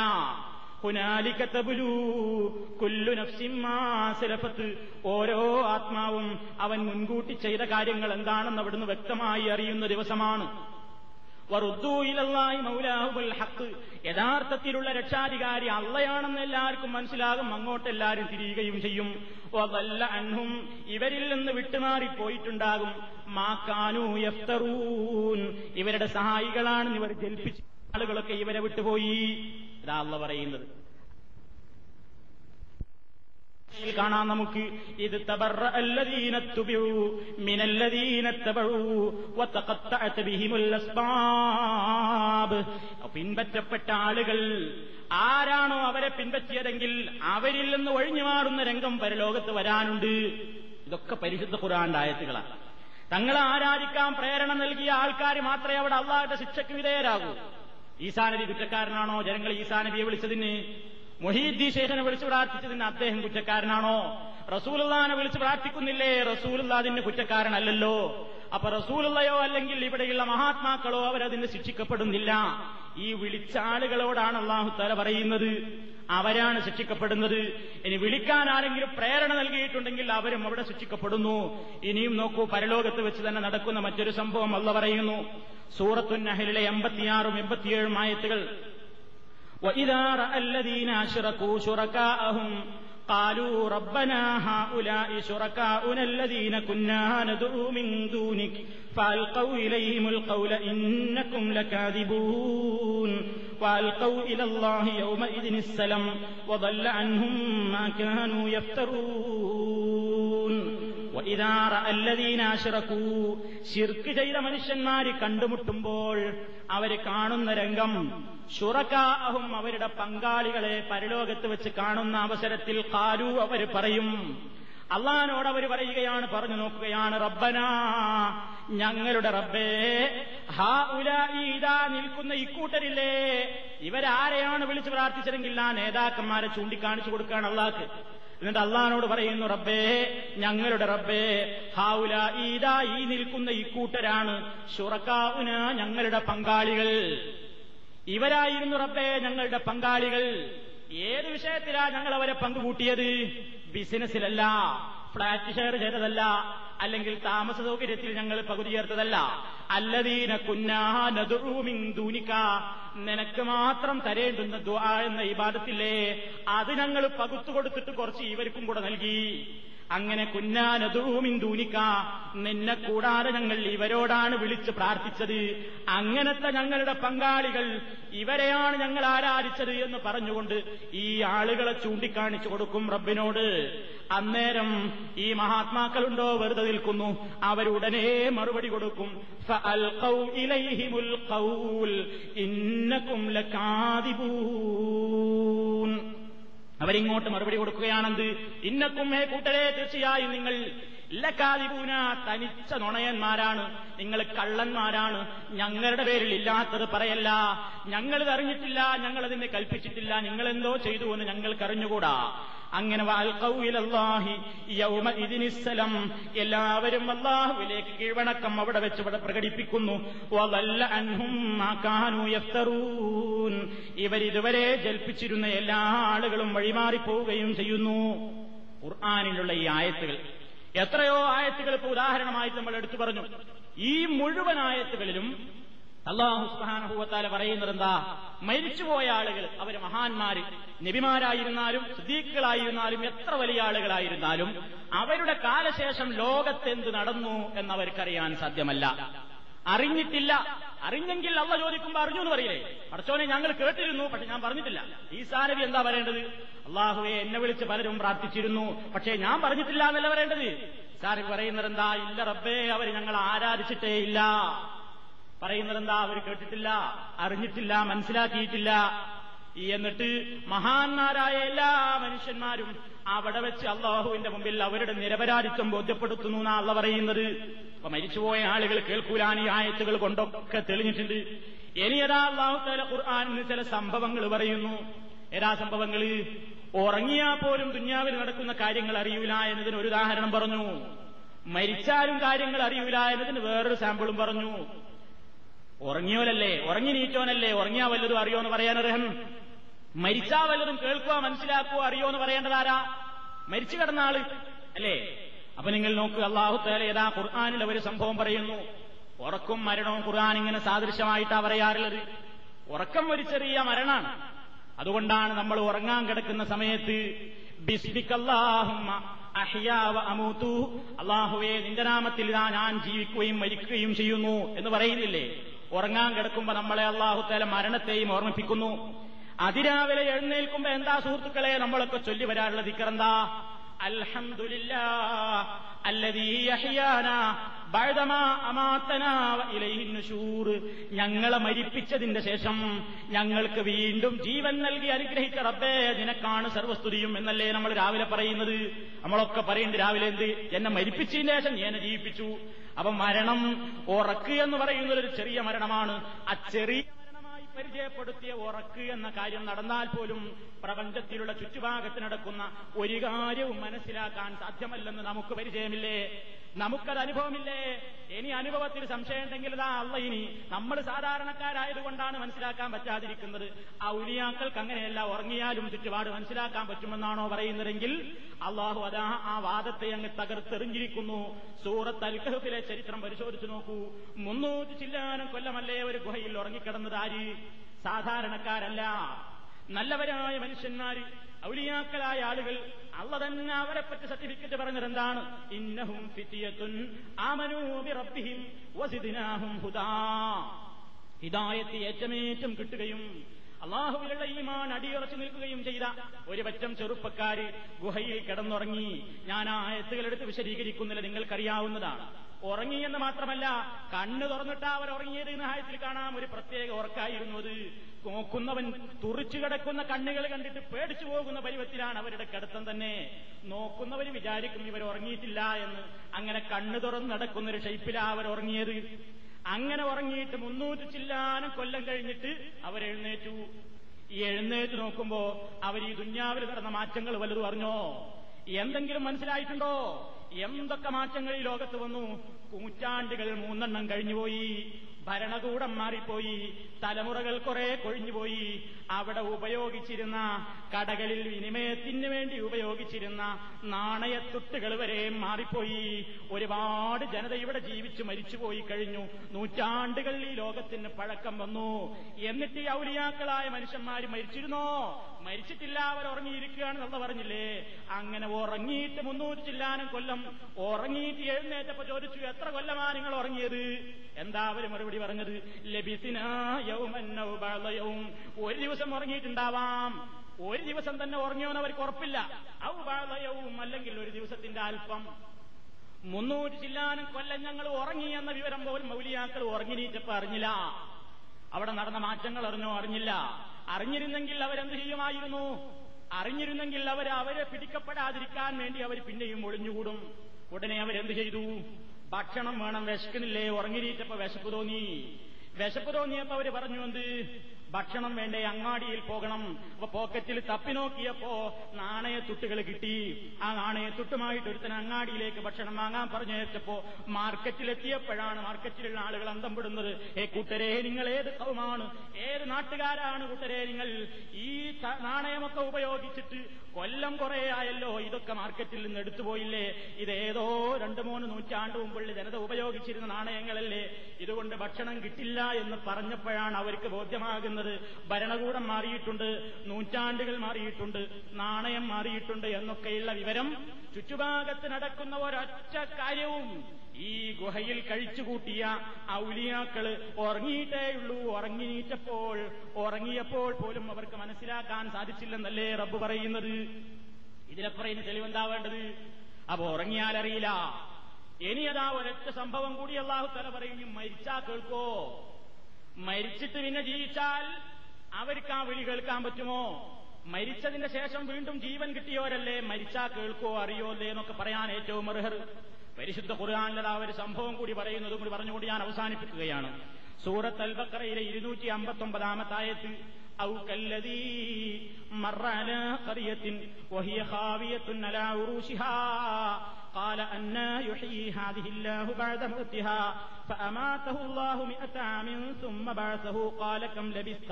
സലഫത്ത്. ഓരോ ആത്മാവും അവൻ മുൻകൂട്ടി ചെയ്ത കാര്യങ്ങൾ എന്താണെന്ന് അവിടുന്ന് വ്യക്തമായി അറിയുന്ന ദിവസമാണ്. യഥാർത്ഥത്തിലുള്ള രക്ഷാധികാരി അള്ളയാണെന്ന് എല്ലാവർക്കും മനസ്സിലാകും. അങ്ങോട്ട് എല്ലാവരും തിരിയുകയും ചെയ്യും. വല്ല അൻഹും ഇവരിൽ നിന്ന് വിട്ടുമാറി പോയിട്ടുണ്ടാകും. യഫ്തറൂൻ. ഇവരുടെ സഹായികളാണെന്ന് ഇവർ ജൽപ്പിച്ച ആളുകളൊക്കെ ഇവരെ വിട്ടുപോയി. ഇതാ അള്ള പറയുന്നത്. കാണാം നമുക്ക്. ഇത് തബറ പിൻപറ്റപ്പെട്ട ആളുകൾ ആരാണോ അവരെ പിൻപറ്റിയതെങ്കിൽ അവരിൽ നിന്ന് ഒഴിഞ്ഞു മാറുന്ന രംഗം പരലോകത്ത് വരാനുണ്ട്. ഇതൊക്കെ പരിശുദ്ധ ഖുറാന്റെ ആയത്തുകളാണ്. തങ്ങളെ ആരാധിക്കാൻ പ്രേരണ നൽകിയ ആൾക്കാർ മാത്രമേ അവിടെ അള്ളാഹുടെ ശിക്ഷയ്ക്ക് വിധേയരാകൂ. ഈസാനബി കുറ്റക്കാരനാണോ? ജനങ്ങൾ ഈസാനബിയെ വിളിച്ചതിന് മൊഹീദ്ദീ ശേഖനെ വിളിച്ച് പ്രാർത്ഥിച്ചതിന് അദ്ദേഹം കുറ്റക്കാരനാണോ? റസൂലുള്ളാനെ വിളിച്ച് പ്രാർത്ഥിക്കുന്നില്ലേ? റസൂലുള്ള അതിന് കുറ്റക്കാരനല്ലല്ലോ. അപ്പൊ റസൂലുള്ളയോ അല്ലെങ്കിൽ ഇവിടെയുള്ള മഹാത്മാക്കളോ അവരതിന് ശിക്ഷിക്കപ്പെടുന്നില്ല. ഈ വിളിച്ച ആളുകളോടാണ് അള്ളാഹു തല പറയുന്നത്. അവരാണ് ശിക്ഷിക്കപ്പെടുന്നത്. ഇനി വിളിക്കാൻ ആരെങ്കിലും പ്രേരണ നൽകിയിട്ടുണ്ടെങ്കിൽ അവരും അവിടെ ശിക്ഷിക്കപ്പെടുന്നു. ഇനിയും നോക്കൂ പരലോകത്ത് വെച്ച് തന്നെ നടക്കുന്ന മറ്റൊരു സംഭവം അല്ല പറയുന്നു. സൂറത്തുന്നഹലിലെ എൺപത്തിയാറും എൺപത്തിയേഴും ആയത്തുകൾ وإذا رأى الذين أشركوا شركاءهم قالوا ربنا هؤلاء شركاؤنا الذين كنا ندعو من دونك فألقوا إليهم القول إنكم لكاذبون وألقوا إلى الله يومئذ السلم وضل عنهم ما كانوا يفترون ശിർക്ക് ചെയ്ത മനുഷ്യന്മാര് കണ്ടുമുട്ടുമ്പോൾ അവർ കാണുന്ന രംഗം ഷുറക്കാഹും അവരുടെ പങ്കാളികളെ പരലോകത്ത് വെച്ച് കാണുന്ന അവസരത്തിൽ കാലു അവർ പറയും. അള്ളഹാനോട് അവർ പറയുകയാണ് പറഞ്ഞു നോക്കുകയാണ് റബ്ബനാ ഞങ്ങളുടെ റബ്ബേ ഹാ ഉലാ നിൽക്കുന്ന ഇക്കൂട്ടരില്ലേ ഇവരാരെയാണ് വിളിച്ചു പ്രാർത്ഥിച്ചതെങ്കിൽ ആ നേതാക്കന്മാരെ ചൂണ്ടിക്കാണിച്ചു കൊടുക്കുകയാണ് അള്ളാഹ്. എന്നിട്ട് അള്ളഹാനോട് പറയുന്നു റബ്ബേ ഞങ്ങളുടെ റബ്ബേ ഹാവുല ഈദാ ഈ നിൽക്കുന്ന ഇക്കൂട്ടരാണ് ഷുറക്കാവുന ഞങ്ങളുടെ പങ്കാളികൾ. ഇവരായിരുന്നു റബ്ബേ ഞങ്ങളുടെ പങ്കാളികൾ. ഏത് വിഷയത്തിലാ ഞങ്ങൾ അവരെ പങ്കുകൂട്ടിയത്? ബിസിനസ്സിലല്ല ഫ്ളാറ്റ് ഷെയർ ചെയ്തതല്ല അല്ലെങ്കിൽ താമസ സൗകര്യത്തിൽ ഞങ്ങൾ പകുതി ചേർത്തതല്ല. അല്ലദീന കുന്നാനൂമിങ്ക നിനക്ക് മാത്രം തരേണ്ടുന്ന ദ്വാ എന്ന ഇബാദത്തില്ലേ? അത് ഞങ്ങൾ പകുത്തു കൊടുത്തിട്ട് കുറച്ച് ഇവർക്കും കൂടെ നൽകി. അങ്ങനെ കുന്നാനതൂമിൻ ദൂനിക്ക നിന്നെ കൂടാതെ ഞങ്ങൾ ഇവരോടാണ് വിളിച്ച് പ്രാർത്ഥിച്ചത്. അങ്ങനത്തെ ഞങ്ങളുടെ പങ്കാളികൾ ഇവരെയാണ് ഞങ്ങൾ ആരാധിച്ചത് എന്ന് പറഞ്ഞുകൊണ്ട് ഈ ആളുകളെ ചൂണ്ടിക്കാണിച്ചു കൊടുക്കും റബ്ബിനോട്. അന്നേരം ഈ മഹാത്മാക്കളുണ്ടോ? വെറുതെ നിൽക്കുന്നു. അവരുടനെ മറുപടി കൊടുക്കും. അവരിങ്ങോട്ട് മറുപടി കൊടുക്കുകയാണെന്ത്? ഇന്നക്കുമേ കൂട്ടരെ തീർച്ചയായും നിങ്ങൾ ഇല്ലക്കാതിപൂന തനിച്ച നുണയന്മാരാണ്. നിങ്ങൾ കള്ളന്മാരാണ്. ഞങ്ങളുടെ പേരിൽ ഇല്ലാത്തത് പറയല്ല. ഞങ്ങളിത് അറിഞ്ഞിട്ടില്ല ഞങ്ങളതിനെ കൽപ്പിച്ചിട്ടില്ല. നിങ്ങളെന്തോ ചെയ്തു എന്ന് ഞങ്ങൾക്ക് അറിഞ്ഞുകൂടാ. അങ്ങനെ എല്ലാവരും അള്ളാഹുവിലേക്ക് കീഴ്വണക്കം അവിടെ വെച്ച് ഇവിടെ പ്രകടിപ്പിക്കുന്നു. ഇവരിതുവരെ ജൽപ്പിച്ചിരുന്ന എല്ലാ ആളുകളും വഴിമാറിപ്പോവുകയും ചെയ്യുന്നു. ഖുർആാനിലുള്ള ഈ ആയത്തുകൾ. എത്രയോ ആയത്തുകൾ ഇപ്പൊ ഉദാഹരണമായിട്ട് നമ്മൾ എടുത്തു പറഞ്ഞു. ഈ മുഴുവൻ ആയത്തുകളിലും അള്ളാഹു സുബാനഹുവത്താല പറയുന്നത് എന്താ മരിച്ചുപോയ ആളുകൾ അവർ മഹാന്മാര് നബിമാരായിരുന്നാലും സിദ്ദീഖുകളായിരുന്നാലും എത്ര വലിയ ആളുകളായിരുന്നാലും അവരുടെ കാലശേഷം ലോകത്തെന്ത് നടന്നു എന്നവർക്കറിയാൻ സാധ്യമല്ല. അറിഞ്ഞിട്ടില്ല. അറിഞ്ഞെങ്കിൽ അള്ള ചോദിക്കുമ്പോൾ അറിഞ്ഞു എന്ന് പറയില്ലേ? പഠിച്ചോനെ ഞങ്ങൾ കേട്ടിരുന്നു പക്ഷെ ഞാൻ പറഞ്ഞിട്ടില്ല. ഈ സാനവി എന്താ പറയേണ്ടത്? അള്ളാഹുവെ എന്നെ വിളിച്ച് പലരും പ്രാർത്ഥിച്ചിരുന്നു പക്ഷേ ഞാൻ പറഞ്ഞിട്ടില്ല എന്നല്ല പറയേണ്ടത്. സാരി പറയുന്നത് എന്താ ഇല്ല റബ്ബേ അവർ ഞങ്ങൾ ആരാധിച്ചിട്ടേ ഇല്ല പറയുന്നത് എന്താ അവർ കേട്ടിട്ടില്ല അറിഞ്ഞിട്ടില്ല മനസ്സിലാക്കിയിട്ടില്ല. എന്നിട്ട് മഹാന്മാരായ എല്ലാ മനുഷ്യന്മാരും അവിടെ വെച്ച് അള്ളാഹുവിന്റെ മുമ്പിൽ അവരുടെ നിരപരാധിത്വം ബോധ്യപ്പെടുത്തുന്നു എന്നാ അള്ള പറയുന്നത്. അപ്പൊ മരിച്ചുപോയ ആളുകൾ കേൾക്കൂലാൻ ഈ ആയത്തുകൾ കൊണ്ടൊക്കെ തെളിഞ്ഞിട്ടുണ്ട്. ഇനി ഏതാ അള്ളാഹു തല ഖുർആാനിന് ചില സംഭവങ്ങൾ പറയുന്നു. ഏതാ സംഭവങ്ങൾ ഉറങ്ങിയാ പോലും ദുന്യാവിൽ നടക്കുന്ന കാര്യങ്ങൾ അറിയൂല എന്നതിന് ഒരു ഉദാഹരണം പറഞ്ഞു. മരിച്ചാലും കാര്യങ്ങൾ അറിയൂല എന്നതിന് വേറൊരു സാമ്പിളും പറഞ്ഞു. ഉറങ്ങിയോലല്ലേ ഉറങ്ങി നീറ്റോനല്ലേ ഉറങ്ങിയാ വല്ലതും അറിയോ എന്ന് പറയാനർഹൻ മരിച്ചാ വല്ലതും കേൾക്കുക മനസ്സിലാക്കുക അറിയോ എന്ന് പറയേണ്ടതാരാ? മരിച്ചു കിടന്ന ആൾ അല്ലേ? അപ്പൊ നിങ്ങൾ നോക്ക് അള്ളാഹു ഏതാ ഖുർആാനിൽ ഒരു സംഭവം പറയുന്നു. ഉറക്കും മരണവും ഖുർആൻ ഇങ്ങനെ സാദൃശ്യമായിട്ടാ പറയാറുള്ളത്. ഉറക്കം ഒരു ചെറിയ മരണാണ്. അതുകൊണ്ടാണ് നമ്മൾ ഉറങ്ങാൻ കിടക്കുന്ന സമയത്ത് അഹിയാവ അള്ളാഹുവേ നിന്റെ നാമത്തിൽ ഞാൻ ജീവിക്കുകയും മരിക്കുകയും ചെയ്യുന്നു എന്ന് പറയുന്നില്ലേ? ഉറങ്ങാൻ കിടക്കുമ്പോ നമ്മളെ അള്ളാഹുത്തേല മരണത്തെയും ഓർമ്മിപ്പിക്കുന്നു. അതിരാവിലെ എഴുന്നേൽക്കുമ്പോ എന്താ സുഹൃത്തുക്കളെ നമ്മളൊക്കെ ചൊല്ലി വരാനുള്ള ദിക്കറെന്താ അൽഹംദുലില്ലാ ഞങ്ങളെ മരിപ്പിച്ചതിന്റെ ശേഷം ഞങ്ങൾക്ക് വീണ്ടും ജീവൻ നൽകി അനുഗ്രഹിച്ച റബ്ബേ നിനക്കാണ് സർവസ്തുതിയും എന്നല്ലേ നമ്മൾ രാവിലെ പറയുന്നത്. നമ്മളൊക്കെ പറയുന്നത് രാവിലെ എന്ത്? എന്നെ മരിപ്പിച്ചതിന് ശേഷം എന്നെ ജീവിപ്പിച്ചു. അപ്പൊ മരണം ഉറക്ക് എന്ന് പറയുന്നത് ഒരു ചെറിയ മരണമാണ്. ആ ചെറിയ പരിചയപ്പെടുത്തിയ ഉറക്ക് എന്ന കാര്യം നടന്നാൽ പോലും പ്രപഞ്ചത്തിലുള്ള ചുറ്റുഭാഗത്ത് നടക്കുന്ന ഒരു കാര്യവും മനസ്സിലാക്കാൻ സാധ്യമല്ലെന്ന് നമുക്ക് പരിചയമില്ലേ? നമുക്കത് അനുഭവമില്ലേ? ഇനി അനുഭവത്തിൽ സംശയം ഉണ്ടെങ്കിൽ ഇതാ അല്ല ഇനി നമ്മൾ സാധാരണക്കാരായതുകൊണ്ടാണ് മനസ്സിലാക്കാൻ പറ്റാതിരിക്കുന്നത്. ആ ഉലിയാക്കൾക്ക് അങ്ങനെയല്ല ഉറങ്ങിയാലും ചുറ്റുപാട് മനസ്സിലാക്കാൻ പറ്റുമെന്നാണോ പറയുന്നതെങ്കിൽ അള്ളാഹു അതാ ആ വാദത്തെ അങ്ങ് തകർത്തെറിഞ്ഞിരിക്കുന്നു. സൂറത്ത് അൽഖഹുബിലെ ചരിത്രം പരിശോധിച്ചു നോക്കൂ. മുന്നൂറ്റി ചില്ലാനം കൊല്ലമല്ലേ ഒരു ഗുഹയിൽ ഉറങ്ങിക്കിടന്നത് ആര്? സാധാരണക്കാരല്ല. നല്ലവരായ മനുഷ്യന്മാര് ഔലിയാക്കളായ ആളുകൾ അള്ള തന്നെ അവരെ പറ്റി സർട്ടിഫിക്കറ്റ് പറഞ്ഞത് ഇന്നഹും ഫിത്തിയത്തുൻ ആമനൂ ബിറബ്ബിഹിം വസിദ്നാഹും ഹുദാ. ഹിദായത്ത് ഏറ്റമേറ്റം കിട്ടുകയും അള്ളാഹുവിലുള്ള ഈമാൻ അടിയുറച്ചു നിൽക്കുകയും ചെയ്ത ഒരു പറ്റം ചെറുപ്പക്കാര് ഗുഹയിൽ കിടന്നുറങ്ങി. ഞാൻ ആ എത്തുകളെടുത്ത് വിശദീകരിക്കുന്നില്ല. നിങ്ങൾക്കറിയാവുന്നതാണ്. ഉറങ്ങി എന്ന് മാത്രമല്ല കണ്ണ് തുറന്നിട്ടാ അവർ ഉറങ്ങിയത് എന്ന് ഹായത്തിൽ കാണാം. ഒരു പ്രത്യേക ഉറക്കായിരുന്നു അത്. നോക്കുന്നവൻ തുറിച്ചു കിടക്കുന്ന കണ്ണുകൾ കണ്ടിട്ട് പേടിച്ചു പോകുന്ന പരുവത്തിലാണ് അവരുടെ കിടത്തം തന്നെ. നോക്കുന്നവർ വിചാരിക്കും ഇവർ ഉറങ്ങിയിട്ടില്ല എന്ന്. അങ്ങനെ കണ്ണു തുറന്ന് നടക്കുന്ന ഒരു ഷെയ്പ്പിലാ അവർ ഉറങ്ങിയത്. അങ്ങനെ ഉറങ്ങിയിട്ട് മുന്നൂറ്റി ചില്ലാനം കൊല്ലം കഴിഞ്ഞിട്ട് അവരെഴുന്നേറ്റു ഈ എഴുന്നേറ്റ് നോക്കുമ്പോ അവർ ഈ ദുന്യാവിൽ നടന്ന മാറ്റങ്ങൾ വലുത് പറഞ്ഞോ? എന്തെങ്കിലും മനസ്സിലായിട്ടുണ്ടോ? എന്തൊക്കെ മാറ്റങ്ങൾ ഈ ലോകത്ത് വന്നു? നൂറ്റാണ്ടുകൾ മൂന്നെണ്ണം കഴിഞ്ഞുപോയി. ഭരണകൂടം മാറിപ്പോയി. തലമുറകൾ കുറെ കൊഴിഞ്ഞുപോയി. അവിടെ ഉപയോഗിച്ചിരുന്ന കടകളിൽ വിനിമയത്തിന് വേണ്ടി ഉപയോഗിച്ചിരുന്ന നാണയത്തുട്ടുകൾ വരെ മാറിപ്പോയി. ഒരുപാട് ജനത ഇവിടെ ജീവിച്ചു മരിച്ചുപോയി കഴിഞ്ഞു. നൂറ്റാണ്ടുകൾ ഈ ലോകത്തിന് പഴക്കം വന്നു. എന്നിട്ട് ഈ ഔലിയാക്കളായ മനുഷ്യന്മാർ മരിച്ചിരുന്നോ? മരിച്ചിട്ടില്ല അവർ ഉറങ്ങിയിരിക്കുകയാണെന്നുള്ള പറഞ്ഞില്ലേ? അങ്ങനെ ഉറങ്ങിയിട്ട് മുന്നൂറ്റി ചില്ലാനും കൊല്ലം ഉറങ്ങിയിട്ട് എഴുന്നേറ്റപ്പോ ചോദിച്ചു എത്ര കൊല്ലമാണ് നിങ്ങൾ ഉറങ്ങിയത്? എന്താ അവർ മറുപടി പറഞ്ഞത് ലബിസിനായവും ഒരു ദിവസം ഉറങ്ങിയിട്ടുണ്ടാവാം. ഒരു ദിവസം തന്നെ ഉറങ്ങിയവൻ അവർക്ക് ഉറപ്പില്ല. ഔബാളയവും അല്ലെങ്കിൽ ഒരു ദിവസത്തിന്റെ അല്പം. മുന്നൂറ്റി ചില്ലാനും കൊല്ലം ഞങ്ങൾ ഉറങ്ങി എന്ന വിവരം പോലും മൗലിയാക്കൾ ഉറങ്ങിനീറ്റപ്പോ അറിഞ്ഞില്ല. അവിടെ നടന്ന മാറ്റങ്ങൾ അറിഞ്ഞോ അറിഞ്ഞില്ല. അറിഞ്ഞിരുന്നെങ്കിൽ അവരെന്ത് ചെയ്യുമായിരുന്നു? അറിഞ്ഞിരുന്നെങ്കിൽ അവർ അവരെ പിടിക്കപ്പെടാതിരിക്കാൻ വേണ്ടി അവർ പിന്നെയും ഒളിഞ്ഞുകൂടും. ഉടനെ അവരെന്ത് ചെയ്തു? ഭക്ഷണം വേണം വിശക്കണില്ലേ ഉറങ്ങിരീറ്റപ്പോ വിശപ്പ് തോന്നി. വിശപ്പ് തോന്നിയപ്പോ അവർ പറഞ്ഞു എന്ത്? ഭക്ഷണം വേണ്ടേ അങ്ങാടിയിൽ പോകണം. അപ്പൊ പോക്കറ്റിൽ തപ്പി നോക്കിയപ്പോ നാണയത്തുട്ടുകൾ കിട്ടി. ആ നാണയത്തുട്ടുമായിട്ട് ഒരുത്തൻ അങ്ങാടിയിലേക്ക് ഭക്ഷണം വാങ്ങാൻ പറഞ്ഞയച്ചപ്പോ മാർക്കറ്റിലെത്തിയപ്പോഴാണ് മാർക്കറ്റിലുള്ള ആളുകൾ അന്തം പെടുന്നത് ഏ കൂട്ടരെ നിങ്ങൾ ഏത് കൗമാണ്? ഏത് നാട്ടുകാരാണ് കൂട്ടരെ നിങ്ങൾ? ഈ നാണയമൊക്കെ ഉപയോഗിച്ചിട്ട് കൊല്ലം കുറെ ആയല്ലോ ഇതൊക്കെ മാർക്കറ്റിൽ നിന്ന് എടുത്തുപോയില്ലേ ഇതേതോ രണ്ടു മൂന്ന് നൂറ്റാണ്ട് മുമ്പുള്ള ജനത ഉപയോഗിച്ചിരുന്ന നാണയങ്ങളല്ലേ? ഇതുകൊണ്ട് ഭക്ഷണം കിട്ടില്ല എന്ന് പറഞ്ഞപ്പോഴാണ് അവർക്ക് ബോധ്യമാകുന്നത്. ഭരണകൂടം മാറിയിട്ടുണ്ട് നൂറ്റാണ്ടുകൾ മാറിയിട്ടുണ്ട് നാണയം മാറിയിട്ടുണ്ട് എന്നൊക്കെയുള്ള വിവരം ചുറ്റുഭാഗത്ത് നടക്കുന്ന ഒരൊറ്റ കാര്യവും ഈ ഗുഹയിൽ കഴിച്ചുകൂട്ടിയ ഔലിയാക്കൾ ഉറങ്ങിയിട്ടേയുള്ളൂ ഉറങ്ങിയിട്ടപ്പോൾ ഉറങ്ങിയപ്പോൾ പോലും അവർക്ക് മനസ്സിലാക്കാൻ സാധിച്ചില്ലെന്നല്ലേ റബ്ബ് പറയുന്നത്? ഇതിലപ്പുറം തെളിവെന്താ വേണ്ടത് അപ്പൊ ഉറങ്ങിയാലറിയില്ല ഇനി അതാ ഒരൊറ്റ സംഭവം കൂടി അള്ളാഹു തല പറയും മരിച്ചാ കേൾക്കോ? മരിച്ചിട്ട് പിന്നെ ജീവിച്ചാൽ അവർക്ക് ആ വിളി കേൾക്കാൻ പറ്റുമോ മരിച്ചതിന്റെ ശേഷം വീണ്ടും ജീവൻ കിട്ടിയവരല്ലേ മരിച്ചാ കേൾക്കോ അറിയോ അല്ലേ എന്നൊക്കെ പറയാൻ ഏറ്റവും അർഹർ പരിശുദ്ധ ഖുർആാനിലത് ആ ഒരു സംഭവം കൂടി പറയുന്നതും കൂടി പറഞ്ഞുകൊണ്ട് ഞാൻ അവസാനിപ്പിക്കുകയാണ് സൂറത്ത് അൽബക്കറയിലെ ഇരുന്നൂറ്റി അമ്പത്തി ഒമ്പതാമത്തായത്തിൽ أو كالذي مر على قرية وهي خاوية على عروشها قال أنا يحيي هذه الله بعد موتها فأماته الله مئة عام ثم بعثه قال كم لبثت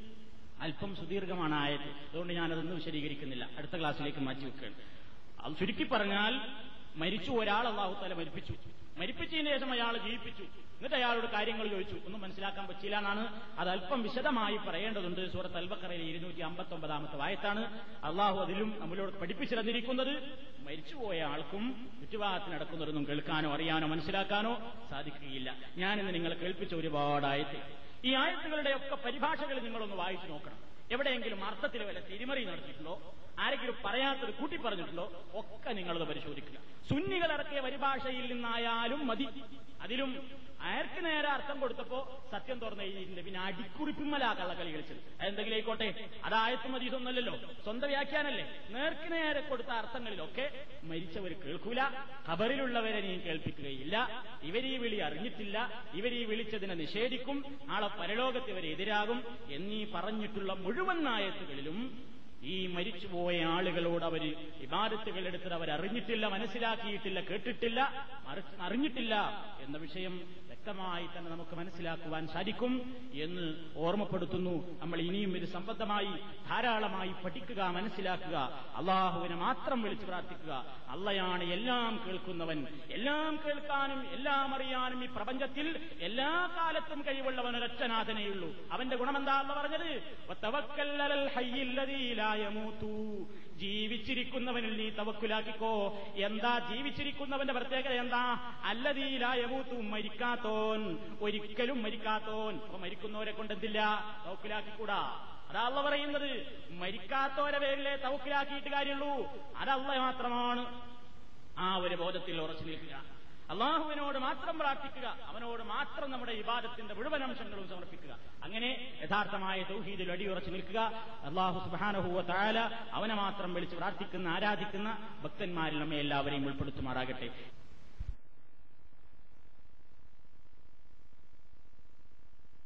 അല്പം സുദീർഘമാണ് ആയത്. അതുകൊണ്ട് ഞാനതൊന്നും വിശദീകരിക്കുന്നില്ല. അടുത്ത ക്ലാസ്സിലേക്ക് മാറ്റി വെക്കുകയാണ്. അത് ചുരുക്കി പറഞ്ഞാൽ മരിച്ചു ഒരാൾ അള്ളാഹുത്താല മരിപ്പിച്ചു. മരിപ്പിച്ചതിന് ശേഷം അയാൾ ജീവിപ്പിച്ചു. എന്നിട്ട് അയാളോട് കാര്യങ്ങൾ ചോദിച്ചു. ഒന്നും മനസ്സിലാക്കാൻ പറ്റില്ല എന്നാണ്. അത് അല്പം വിശദമായി പറയേണ്ടതുണ്ട്. സൂറത്ത് അൽബക്കറയിലെ ഇരുന്നൂറ്റി അമ്പത്തി ഒമ്പതാമത്തെ വായത്താണ് അള്ളാഹു അതിലും നമ്മളോട് പഠിപ്പിച്ചു തന്നിരിക്കുന്നത് മരിച്ചുപോയ ആൾക്കും ചുറ്റുഭാഗത്ത് നടക്കുന്നതൊന്നും കേൾക്കാനോ അറിയാനോ മനസ്സിലാക്കാനോ സാധിക്കുകയില്ല. ഞാനിന്ന് നിങ്ങളെ കേൾപ്പിച്ച ഒരുപാട് ആയത്ത്. ഈ ആയത്തുകളുടെ ഒക്കെ പരിഭാഷകൾ നിങ്ങളൊന്ന് വായിച്ചു നോക്കണം. എവിടെയെങ്കിലും അർത്ഥത്തിൽ വല്ല തിരിമറി നടത്തിയിട്ടുണ്ടോ ആരെങ്കിലും പറയാത്തത് കൂട്ടി പറഞ്ഞിട്ടുണ്ടോ? ഒക്കെ നിങ്ങളത് പരിശോധിക്കുക. സുന്നികൾ ഇറക്കിയ പരിഭാഷയിൽ നിന്നായാലും മതി. അതിലും അയാൾക്ക് നേരെ അർത്ഥം കൊടുത്തപ്പോ സത്യം തുറന്നു എഴുതിയിട്ടുണ്ട്. പിന്നെ അടിക്കുറിപ്പിമ്മല കള്ളക്കളി കളിച്ചത്. അതെന്തെങ്കിലും ആയിക്കോട്ടെ? അതായത്തും മതി മതീതൊന്നല്ലല്ലോ സ്വന്തം വ്യാഖ്യാനല്ലേ നേർക്ക് നേരെ കൊടുത്ത അർത്ഥങ്ങളിലൊക്കെ മരിച്ചവർ കേൾക്കൂല. ഖബറിലുള്ളവരെ നീ കേൾപ്പിക്കുകയില്ല. ഇവരീ വിളി അറിഞ്ഞിട്ടില്ല. ഇവരീ വിളിച്ചതിനെ നിഷേധിക്കും. നാളെ പരലോകത്ത് ഇവരെ എതിരാകും എന്നീ പറഞ്ഞിട്ടുള്ള മുഴുവൻ ആയത്തുകളിലും ഈ മരിച്ചുപോയ ആളുകളോട് അവർ ഇബാദത്തുകൾ എടുത്തത് അറിഞ്ഞിട്ടില്ല മനസ്സിലാക്കിയിട്ടില്ല കേട്ടിട്ടില്ല അറിഞ്ഞിട്ടില്ല എന്ന വിഷയം വ്യക്തമായി തന്നെ നമുക്ക് മനസ്സിലാക്കുവാൻ സാധിക്കും എന്ന് ഓർമ്മപ്പെടുത്തുന്നു. നമ്മൾ ഇനിയും ഇത് സംബന്ധമായി ധാരാളമായി പഠിക്കുക മനസ്സിലാക്കുക. അള്ളാഹുവിനെ മാത്രം വിളിച്ചു പ്രാർത്ഥിക്കുക. അള്ളയാണ് എല്ലാം കേൾക്കുന്നവൻ. എല്ലാം കേൾക്കാനും എല്ലാം അറിയാനും ഈ പ്രപഞ്ചത്തിൽ എല്ലാ കാലത്തും കഴിവുള്ളവൻ ഒരച്ഛനാഥനെയുള്ളൂ അവന്റെ ഗുണമെന്താ പറഞ്ഞത്? ജീവിച്ചിരിക്കുന്നവനിൽ നീ തവക്കുലാക്കിക്കോ. എന്താ ജീവിച്ചിരിക്കുന്നവന്റെ പ്രത്യേകത എന്താ? അല്ലതീലായമൂത്തു മരിക്കാത്തോൻ ഒരിക്കലും മരിക്കാത്തോൻ. അപ്പൊ മരിക്കുന്നവരെ കൊണ്ടെന്തില്ല? തവക്കുലാക്കിക്കൂടാ. അതാ അള്ള പറയുന്നത്. മരിക്കാത്തവരെ പേരിലെ തവക്കിലാക്കിയിട്ട് കാര്യമുള്ളൂ. അതല്ല മാത്രമാണ് ആ ഒരു ബോധത്തിൽ ഉറച്ചു നിൽക്കുക. അള്ളാഹുവിനോട് മാത്രം പ്രാർത്ഥിക്കുക അവനോട് മാത്രം നമ്മുടെ വിവാദത്തിന്റെ മുഴുവൻ അംശങ്ങളും സമർപ്പിക്കുക. അങ്ങനെ യഥാർത്ഥമായ തൗഹീദിൽ അടിയുറച്ചു നിൽക്കുക. അള്ളാഹു സുബാനഹുവ താല അവനെ മാത്രം വിളിച്ച് പ്രാർത്ഥിക്കുന്ന ആരാധിക്കുന്ന ഭക്തന്മാരിൽ നമ്മെ എല്ലാവരെയും ഉൾപ്പെടുത്തുമാറാകട്ടെ.